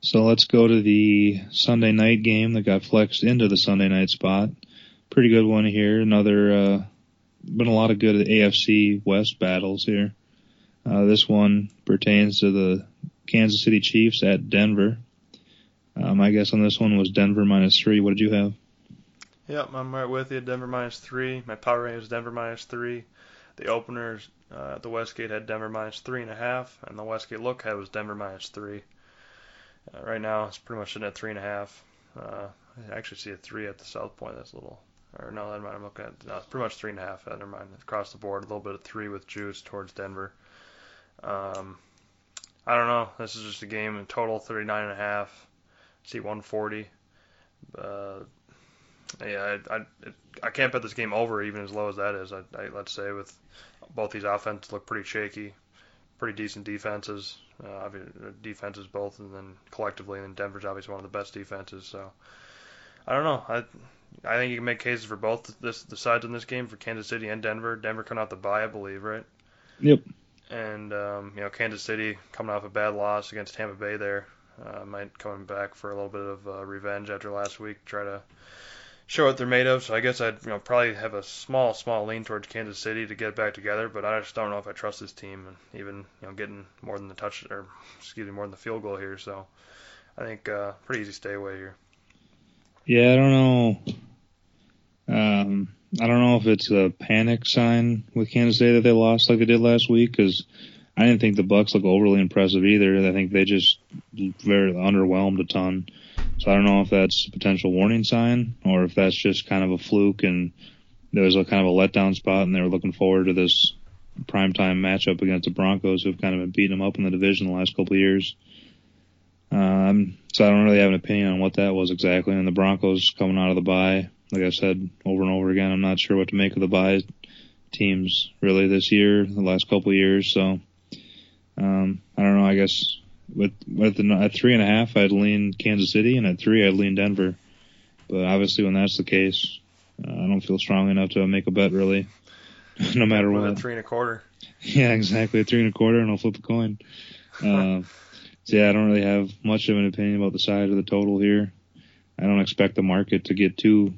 So let's go to the Sunday night game that got flexed into the Sunday night spot. Pretty good one here. Another, uh, been a lot of good AFC West battles here. Uh, this one pertains to the Kansas City Chiefs at Denver. My guess on this one was Denver minus three. What did you have? Yep, I'm right with you. Denver minus three. My power rating was Denver minus three. The openers uh, the Westgate had Denver minus three and a half, and the Westgate look ahead was Denver minus three. Uh, right now, it's pretty much sitting at three and a half. Uh, I actually see a three at the South Point. That's a little, or no, never mind. I'm looking at no, it's pretty much three and a half. Never mind. Across the board, a little bit of three with juice towards Denver. Um, I don't know. This is just a game in total 39 and a half. See 140. Uh, yeah, I, I, I can't bet this game over even as low as that is. I, I let's say with both these offenses look pretty shaky, pretty decent defenses. Uh, defenses both, and then collectively, and then Denver's obviously one of the best defenses. So I don't know. I I think you can make cases for both this the sides in this game for Kansas City and Denver. Denver coming off the bye, I believe, right? Yep and um, you know Kansas City coming off a bad loss against Tampa Bay there uh, might coming back for a little bit of uh, revenge after last week, try to show what they're made of. So I guess I'd you know probably have a small small lean towards Kansas City to get back together, but I just don't know if I trust this team and even you know getting more than the touch or excuse me more than the field goal here. So I think uh, pretty easy stay away here. Yeah, I don't know. Um, I don't know if it's a panic sign with Kansas City that they lost like they did last week because I didn't think the Bucs look overly impressive either. I think they just very underwhelmed a ton. So I don't know if that's a potential warning sign or if that's just kind of a fluke and there was a kind of a letdown spot and they were looking forward to this primetime matchup against the Broncos who've kind of been beating them up in the division the last couple of years. Um, so I don't really have an opinion on what that was exactly. And the Broncos coming out of the bye, like I said over and over again, I'm not sure what to make of the bye teams really this year, the last couple of years. So um, I don't know. I guess with with the, at three and a half, I'd lean Kansas City, and at three, I'd lean Denver. But obviously, when that's the case, uh, I don't feel strong enough to make a bet really, no matter a what. three and a quarter. Yeah, exactly. A three and a quarter, and I'll flip a coin. Uh, so yeah, I don't really have much of an opinion about the size of the total here. I don't expect the market to get too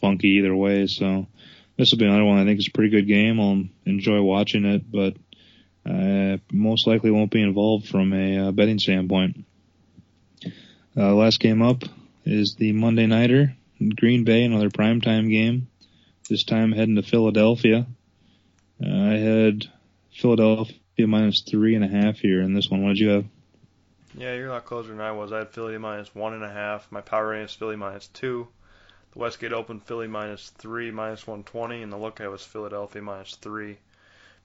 funky either way. So this will be another one I think is a pretty good game. I'll enjoy watching it, but uh, most likely won't be involved from a uh, betting standpoint. Uh, last game up is the Monday nighter, Green Bay, another primetime game. This time heading to Philadelphia. Uh, I had Philadelphia minus three and a half here in this one. What did you have? Yeah, you're a lot closer than I was. I had Philly minus one and a half. My power rating is Philly minus two. The Westgate Open Philly minus three, minus 120, and the lookout was Philadelphia minus three.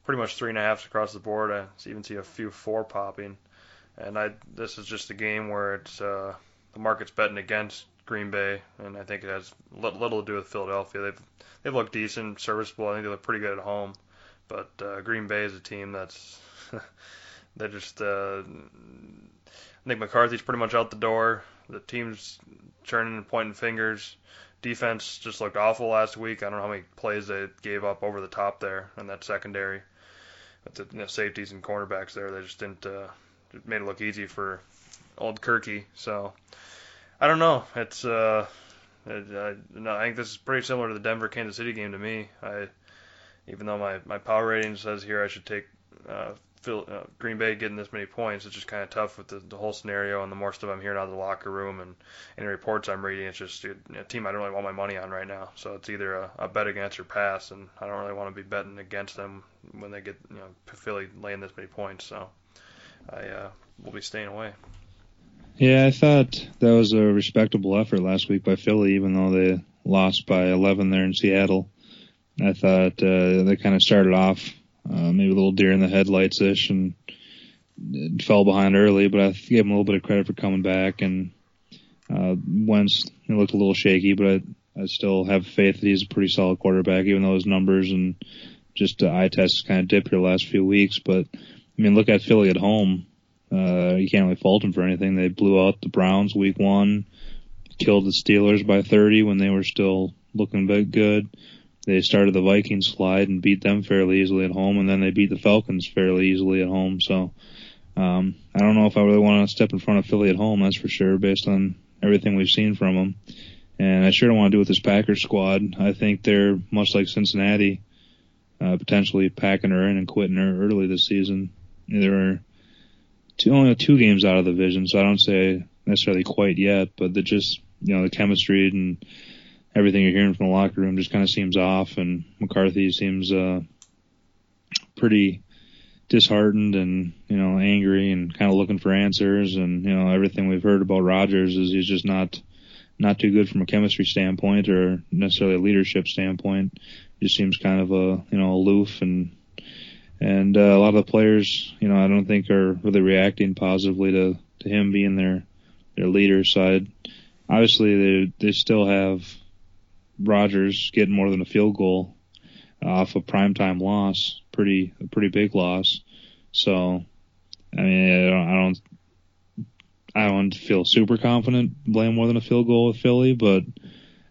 Pretty much three and a halfs across the board. I even see a few four popping. And I this is just a game where it's uh, the market's betting against Green Bay, and I think it has li- little to do with Philadelphia. They've they've looked decent, serviceable. I think they look pretty good at home, but uh, Green Bay is a team that's they're just. Uh, I think McCarthy's pretty much out the door. The team's turning and pointing fingers. Defense just looked awful last week. I don't know how many plays they gave up over the top there in that secondary. The you know, safeties and cornerbacks there, they just didn't. Uh, made it look easy for old Kirky. So I don't know. It's. Uh, it, I, no, I think this is pretty similar to the Denver Kansas City game to me. I, even though my my power rating says here I should take uh, Phil, uh, Green Bay getting this many points, it's just kind of tough with the, the whole scenario and the more stuff I'm hearing out of the locker room and any reports I'm reading. It's just a, team I don't really want my money on right now. So it's either a, a bet against or pass, and I don't really want to be betting against them when they get you know Philly laying this many points. So I uh, will be staying away. Yeah, I thought that was a respectable effort last week by Philly, even though they lost by 11 there in Seattle. I thought uh, they kind of started off uh, maybe a little deer in the headlights ish and fell behind early, but I gave him a little bit of credit for coming back. And uh, Wentz it looked a little shaky, but I, I still have faith that he's a pretty solid quarterback, even though his numbers and just uh, eye tests kind of dipped here the last few weeks. But I mean, look at Philly at home. Uh, you can't really fault them for anything. They blew out the Browns week one, killed the Steelers by 30 when they were still looking bit good. They started the Vikings slide and beat them fairly easily at home, and then they beat the Falcons fairly easily at home. So um, I don't know if I really want to step in front of Philly at home. That's for sure, based on everything we've seen from them. And I sure don't want to do with this Packers squad. I think they're much like Cincinnati, uh, potentially packing her in and quitting her early this season. They're two, only two games out of the division, so I don't say necessarily quite yet, but they're just, you know, the chemistry and everything you're hearing from the locker room just kind of seems off, and McCarthy seems uh, pretty disheartened and you know angry and kind of looking for answers, and you know everything we've heard about Rodgers is he's just not not too good from a chemistry standpoint or necessarily a leadership standpoint. Just seems kind of a you know aloof and and uh, a lot of the players you know I don't think are really reacting positively to to him being their their leader side. Obviously, they they still have Rodgers getting more than a field goal off a primetime loss, pretty a pretty big loss. So, I mean, I don't, I don't, I don't feel super confident playing more than a field goal with Philly, but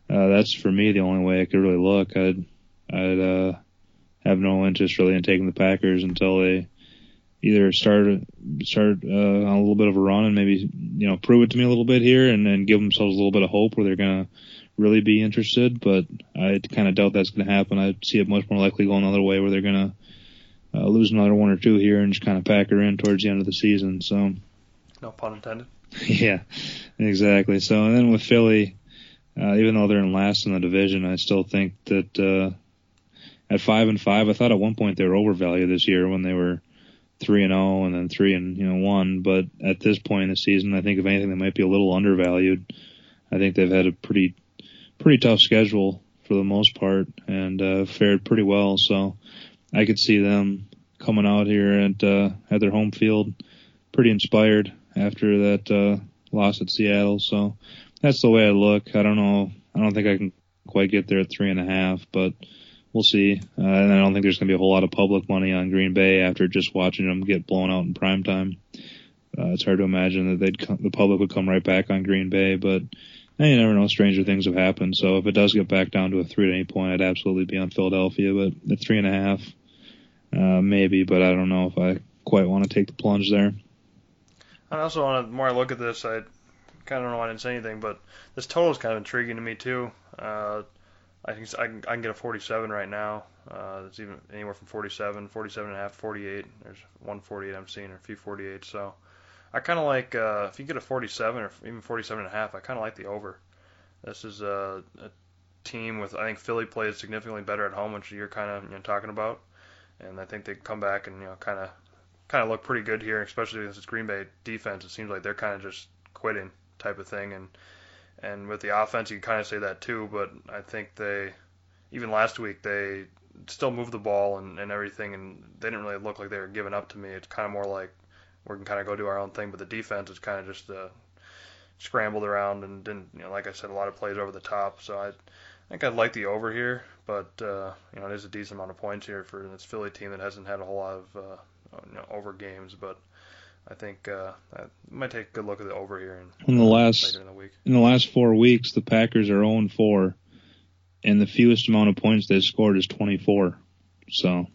uh, that's for me the only way I could really look. I'd, I'd uh, have no interest really in taking the Packers until they either start start uh, on a little bit of a run and maybe you know prove it to me a little bit here and then give themselves a little bit of hope where they're gonna really be interested, but I kind of doubt that's going to happen. I see it much more likely going the other way where they're going to uh, lose another one or two here and just kind of pack her in towards the end of the season. So, no pun intended. yeah, exactly. So, and then with Philly, uh, even though they're in last in the division, I still think that uh, at five and five, I thought at one point they were overvalued this year when they were three and zero and then three and you know one. But at this point in the season, I think if anything, they might be a little undervalued. I think they've had a pretty pretty tough schedule for the most part and uh, fared pretty well. So I could see them coming out here at uh, at their home field pretty inspired after that uh, loss at Seattle. So that's the way I look. I don't know. I don't think I can quite get there at three and a half, but we'll see. Uh, and I don't think there's going to be a whole lot of public money on Green Bay after just watching them get blown out in prime time. uh, it's hard to imagine that they'd come, the public would come right back on Green Bay. But eh, you never know, stranger things have happened. So if it does get back down to a three at any point, I'd absolutely be on Philadelphia. But at three and a half, uh, maybe. But I don't know if I quite want to take the plunge there. I also want to, the more I look at this, I kind of don't know why I didn't say anything, but this total is kind of intriguing to me too. Uh, I think I can, I can get a 47 right now. Uh, it's even anywhere from 47, 47 and a half, 48. There's one 48 I'm seeing, or a few 48. So I kind of like uh, if you get a 47 or even 47 and a half. I kind of like the over. This is a, a team with I think Philly plays significantly better at home, which you're kind of you know, talking about, and I think they come back and you know kind of kind of look pretty good here, especially with this Green Bay defense. It seems like they're kind of just quitting type of thing, and and with the offense, you kind of say that too. But I think they, even last week, they still moved the ball and, and everything, and they didn't really look like they were giving up to me. It's kind of more like we can kind of go do our own thing, but the defense is kind of just uh, scrambled around and didn't, you know, like I said, a lot of plays over the top. So I, I think I'd like the over here, but uh, you know, it is a decent amount of points here for this Philly team that hasn't had a whole lot of uh, you know, over games, but. I think uh, I might take a good look at the over here. In, in the last in the, week. in the last four weeks, the Packers are 0 4, and the fewest amount of points they've scored is 24. So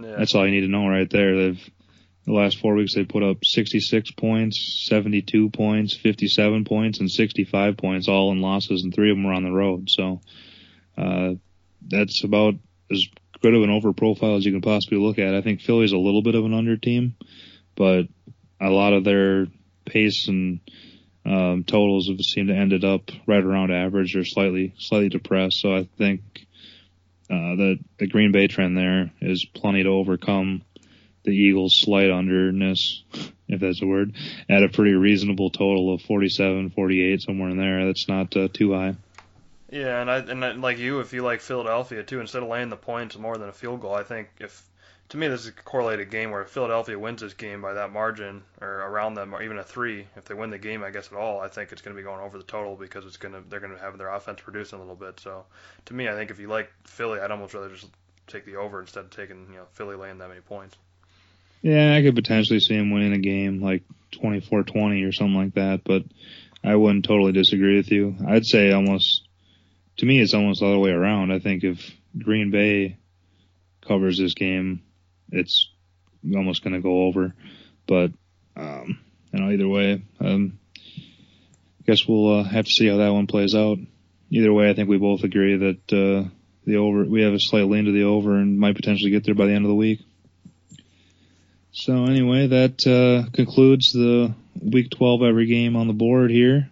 yeah. that's all you need to know right there. They've the last four weeks they put up 66 points, 72 points, 57 points, and 65 points, all in losses, and three of them were on the road. So uh, that's about as good of an over profile as you can possibly look at. I think Philly's a little bit of an under team, but a lot of their pace and um, totals have seemed to ended up right around average or slightly slightly depressed. So I think uh, the the Green Bay trend there is plenty to overcome the Eagles' slight underness, if that's a word, at a pretty reasonable total of 47, 48, somewhere in there. That's not uh, too high. Yeah, and I and like you, if you like Philadelphia too, instead of laying the points more than a field goal, I think if to me, this is a correlated game where Philadelphia wins this game by that margin or around them, or even a three, if they win the game, I guess at all, I think it's going to be going over the total because it's going to they're going to have their offense producing a little bit. So, to me, I think if you like Philly, I'd almost rather just take the over instead of taking you know Philly laying that many points. Yeah, I could potentially see him winning a game like 24-20 or something like that, but I wouldn't totally disagree with you. I'd say almost to me, it's almost the other way around. I think if Green Bay covers this game it's almost going to go over. But um, you know, either way, um, I guess we'll uh, have to see how that one plays out. Either way, I think we both agree that uh, the over we have a slight lean to the over and might potentially get there by the end of the week. So anyway, that uh, concludes the week 12 every game on the board here.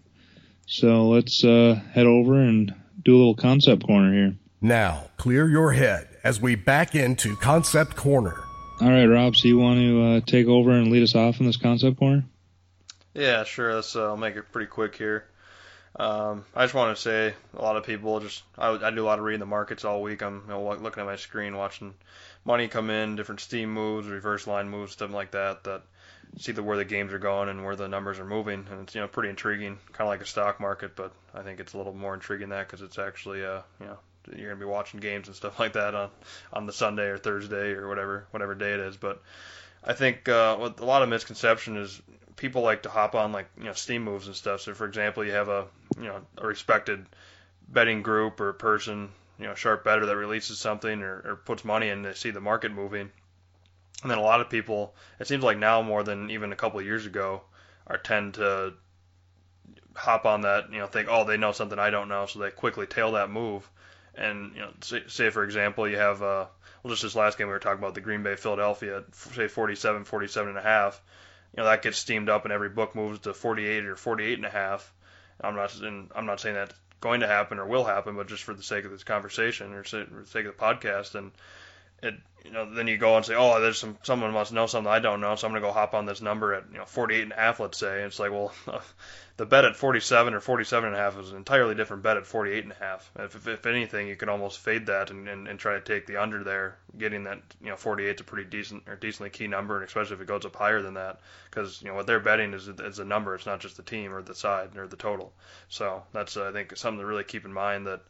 So let's uh, head over and do a little concept corner here. Now, clear your head as we back into Concept Corner. All right, Rob. So you want to uh, take over and lead us off in this concept corner? Yeah, sure. Let's. Uh, I'll make it pretty quick here. Um, I just want to say a lot of people just I, I do a lot of reading the markets all week. I'm you know, looking at my screen, watching money come in, different steam moves, reverse line moves, stuff like that. That see the where the games are going and where the numbers are moving, and it's you know pretty intriguing, kind of like a stock market, but I think it's a little more intriguing that because it's actually uh you know you're gonna be watching games and stuff like that on on the Sunday or Thursday or whatever whatever day it is. But I think uh, what a lot of misconception is people like to hop on like you know steam moves and stuff. So for example, you have a you know a respected betting group or person you know sharp better that releases something or, or puts money in to see the market moving. And then a lot of people, it seems like now more than even a couple of years ago, are tend to hop on that, you know, think, oh, they know something I don't know, so they quickly tail that move and you know, say, say for example, you have uh, well, just this last game we were talking about the Green Bay Philadelphia, say 47, 47 and a half. You know, that gets steamed up, and every book moves to 48 or 48 and a half. I'm not, and I'm not saying that's going to happen or will happen, but just for the sake of this conversation or for the sake of the podcast, and it, you know, then you go and say, oh, there's some someone must know something I don't know, so I'm gonna go hop on this number at you know 48 and a half, let's say. And it's like, well, the bet at 47 or 47 and a half is an entirely different bet at 48 and a half. If, if, if anything, you could almost fade that and, and, and try to take the under there, getting that you know 48 is a pretty decent or decently key number, and especially if it goes up higher than that, because you know what they're betting is is a number, it's not just the team or the side or the total. So that's uh, I think something to really keep in mind that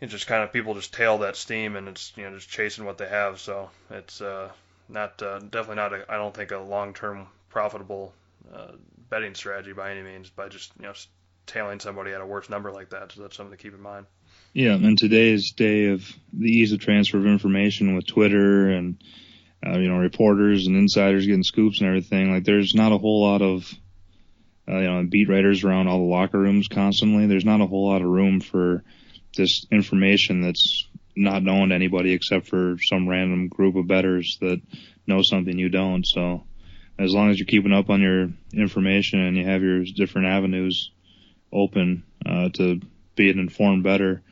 it's just kind of people just tail that steam and it's you know just chasing what they have. So it's uh, not uh, definitely not a, I don't think a long term profitable uh, betting strategy by any means by just you know tailing somebody at a worse number like that. So that's something to keep in mind. Yeah, and today's day of the ease of transfer of information with Twitter and uh, you know reporters and insiders getting scoops and everything. Like there's not a whole lot of uh, you know beat writers around all the locker rooms constantly. There's not a whole lot of room for this information that's not known to anybody except for some random group of betters that know something you don't. So as long as you're keeping up on your information and you have your different avenues open uh, to be an informed better,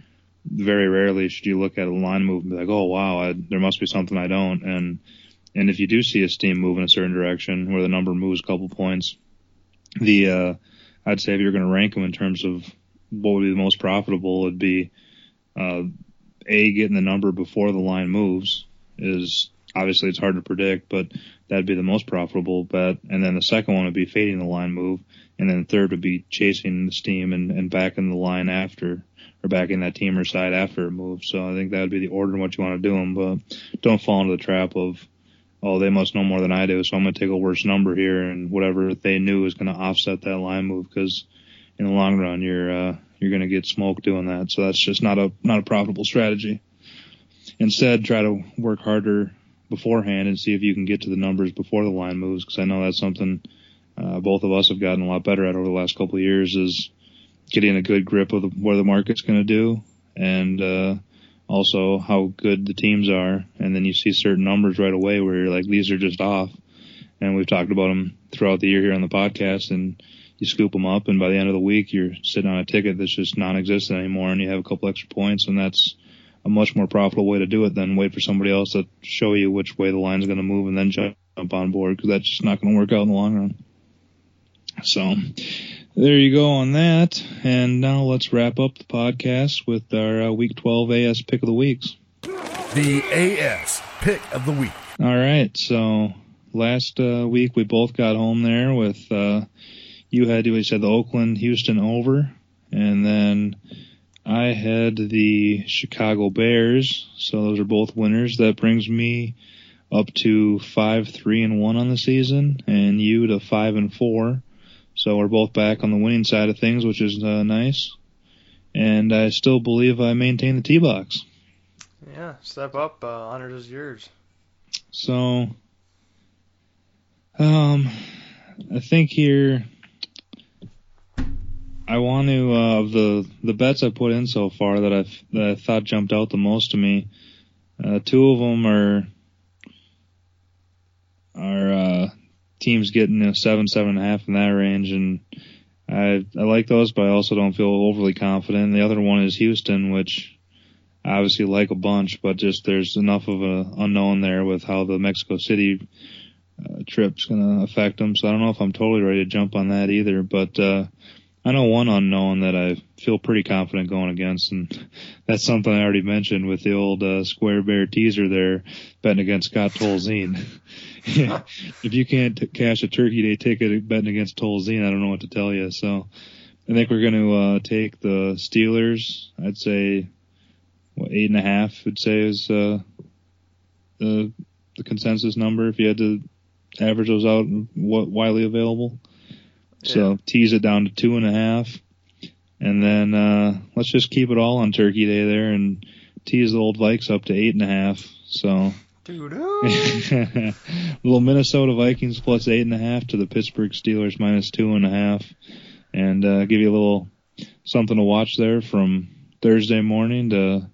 very rarely should you look at a line move and be like, oh wow, I, there must be something I don't. And and if you do see a steam move in a certain direction where the number moves a couple points, the uh, I'd say if you're going to rank them in terms of what would be the most profitable, it'd be uh, a getting the number before the line moves is obviously it's hard to predict, but that'd be the most profitable bet. And then the second one would be fading the line move, and then the third would be chasing the steam and, and backing the line after or backing that team or side after it moves. So I think that would be the order in what you want to do them, but don't fall into the trap of oh, they must know more than I do, so I'm going to take a worse number here, and whatever they knew is going to offset that line move because in the long run, you're uh, you're going to get smoked doing that. So that's just not a not a profitable strategy. Instead, try to work harder beforehand and see if you can get to the numbers before the line moves, because I know that's something uh, both of us have gotten a lot better at over the last couple of years is getting a good grip of the, what the market's going to do and uh, also how good the teams are. And then you see certain numbers right away where you're like, these are just off. And we've talked about them throughout the year here on the podcast and you scoop them up and by the end of the week you're sitting on a ticket that's just non-existent anymore and you have a couple extra points and that's a much more profitable way to do it than wait for somebody else to show you which way the line's going to move and then jump on board because that's just not going to work out in the long run. So there you go on that. And now let's wrap up the podcast with our uh, week 12 AS pick of the weeks. The AS pick of the week. All right. So last uh, week we both got home there with, uh, you had, you said the Oakland Houston over and then I had the Chicago Bears. So those are both winners. That brings me up to five, three and one on the season and you to five and four. So we're both back on the winning side of things, which is uh, nice. And I still believe I maintain the T box. Yeah, step up. Uh, honors is yours. So, um, I think here I want to uh, the the bets I put in so far that I that I thought jumped out the most to me. Uh, two of them are are uh, teams getting you know, seven, seven and a half in that range, and I I like those, but I also don't feel overly confident. The other one is Houston, which I obviously like a bunch, but just there's enough of a unknown there with how the Mexico City uh, trip's going to affect them. So I don't know if I'm totally ready to jump on that either, but uh, I know one unknown that I feel pretty confident going against, and that's something I already mentioned with the old uh, Square Bear teaser there, betting against Scott Tolzien. if you can't t- cash a Turkey Day ticket betting against Tolzien, I don't know what to tell you. So I think we're going to uh, take the Steelers. I'd say what eight and a half. I'd say is uh, the the consensus number if you had to average those out. and What widely available. So yeah. tease it down to two and a half. And then uh, let's just keep it all on Turkey Day there and tease the old Vikes up to eight and a half. So little Minnesota Vikings plus eight and a half to the Pittsburgh Steelers minus two and a half, and uh, give you a little something to watch there from Thursday morning to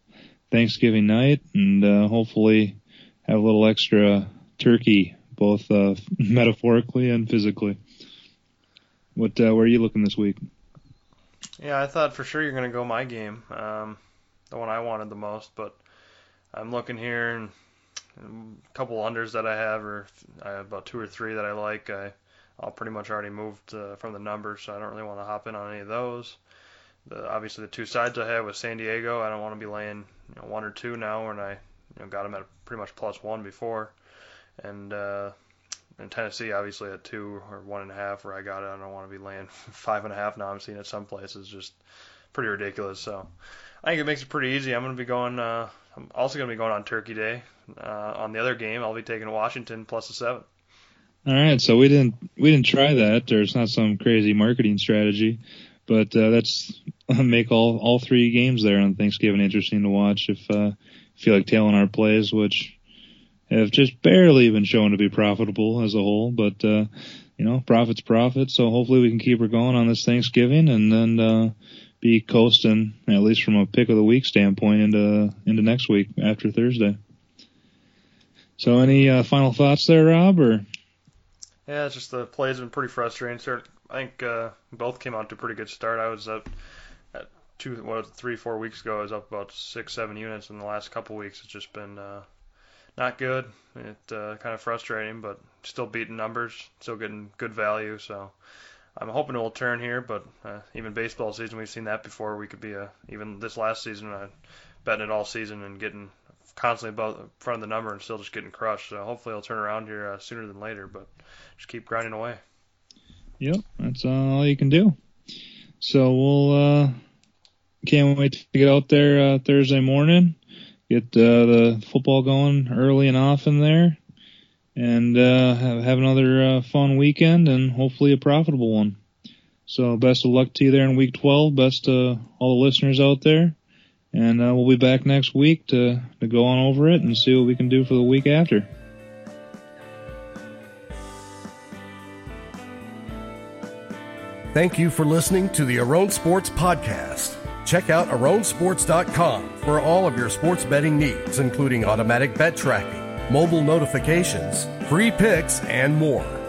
Thanksgiving night, and uh, hopefully have a little extra turkey, both uh, metaphorically and physically. What uh, where are you looking this week? Yeah, I thought for sure you're going to go my game, um, the one I wanted the most, but I'm looking here and a couple unders that I have, or I have about two or three that I like. I I'll pretty much already moved uh, from the numbers, so I don't really want to hop in on any of those. The, obviously, the two sides I have with San Diego, I don't want to be laying you know, one or two now, when I you know, got them at pretty much plus one before, and uh, in Tennessee, obviously at two or one and a half, where I got it, I don't want to be laying five and a half now. I'm seeing it some places, just pretty ridiculous. So I think it makes it pretty easy. I'm going to be going. Uh, I'm also going to be going on Turkey Day. Uh, on the other game, I'll be taking Washington plus a seven. All right, so we didn't we didn't try that. There's not some crazy marketing strategy, but uh, that's make all all three games there on Thanksgiving interesting to watch. If uh, feel like tailing our plays, which have just barely been shown to be profitable as a whole, but uh, you know, profit's profit. So hopefully we can keep her going on this Thanksgiving and then uh, be coasting at least from a pick of the week standpoint into into next week after Thursday. So any uh, final thoughts there, Rob? Or yeah, it's just the plays have been pretty frustrating. I think uh, both came out to a pretty good start. I was up at two, what, three, four weeks ago. I was up about six, seven units. In the last couple weeks, it's just been uh, not good. It uh, kind of frustrating, but still beating numbers, still getting good value. So I'm hoping it will turn here. But uh, even baseball season, we've seen that before. We could be a even this last season, I betting it all season and getting constantly above front of the number and still just getting crushed. So hopefully it'll turn around here uh, sooner than later. But just keep grinding away. Yep, that's all you can do. So we'll uh, can't wait to get out there uh, Thursday morning get uh, the football going early and often there, and uh, have, have another uh, fun weekend and hopefully a profitable one. So best of luck to you there in week 12. Best to all the listeners out there. And uh, we'll be back next week to, to go on over it and see what we can do for the week after. Thank you for listening to the Aron Sports Podcast. Check out AronSports.com for all of your sports betting needs, including automatic bet tracking, mobile notifications, free picks, and more.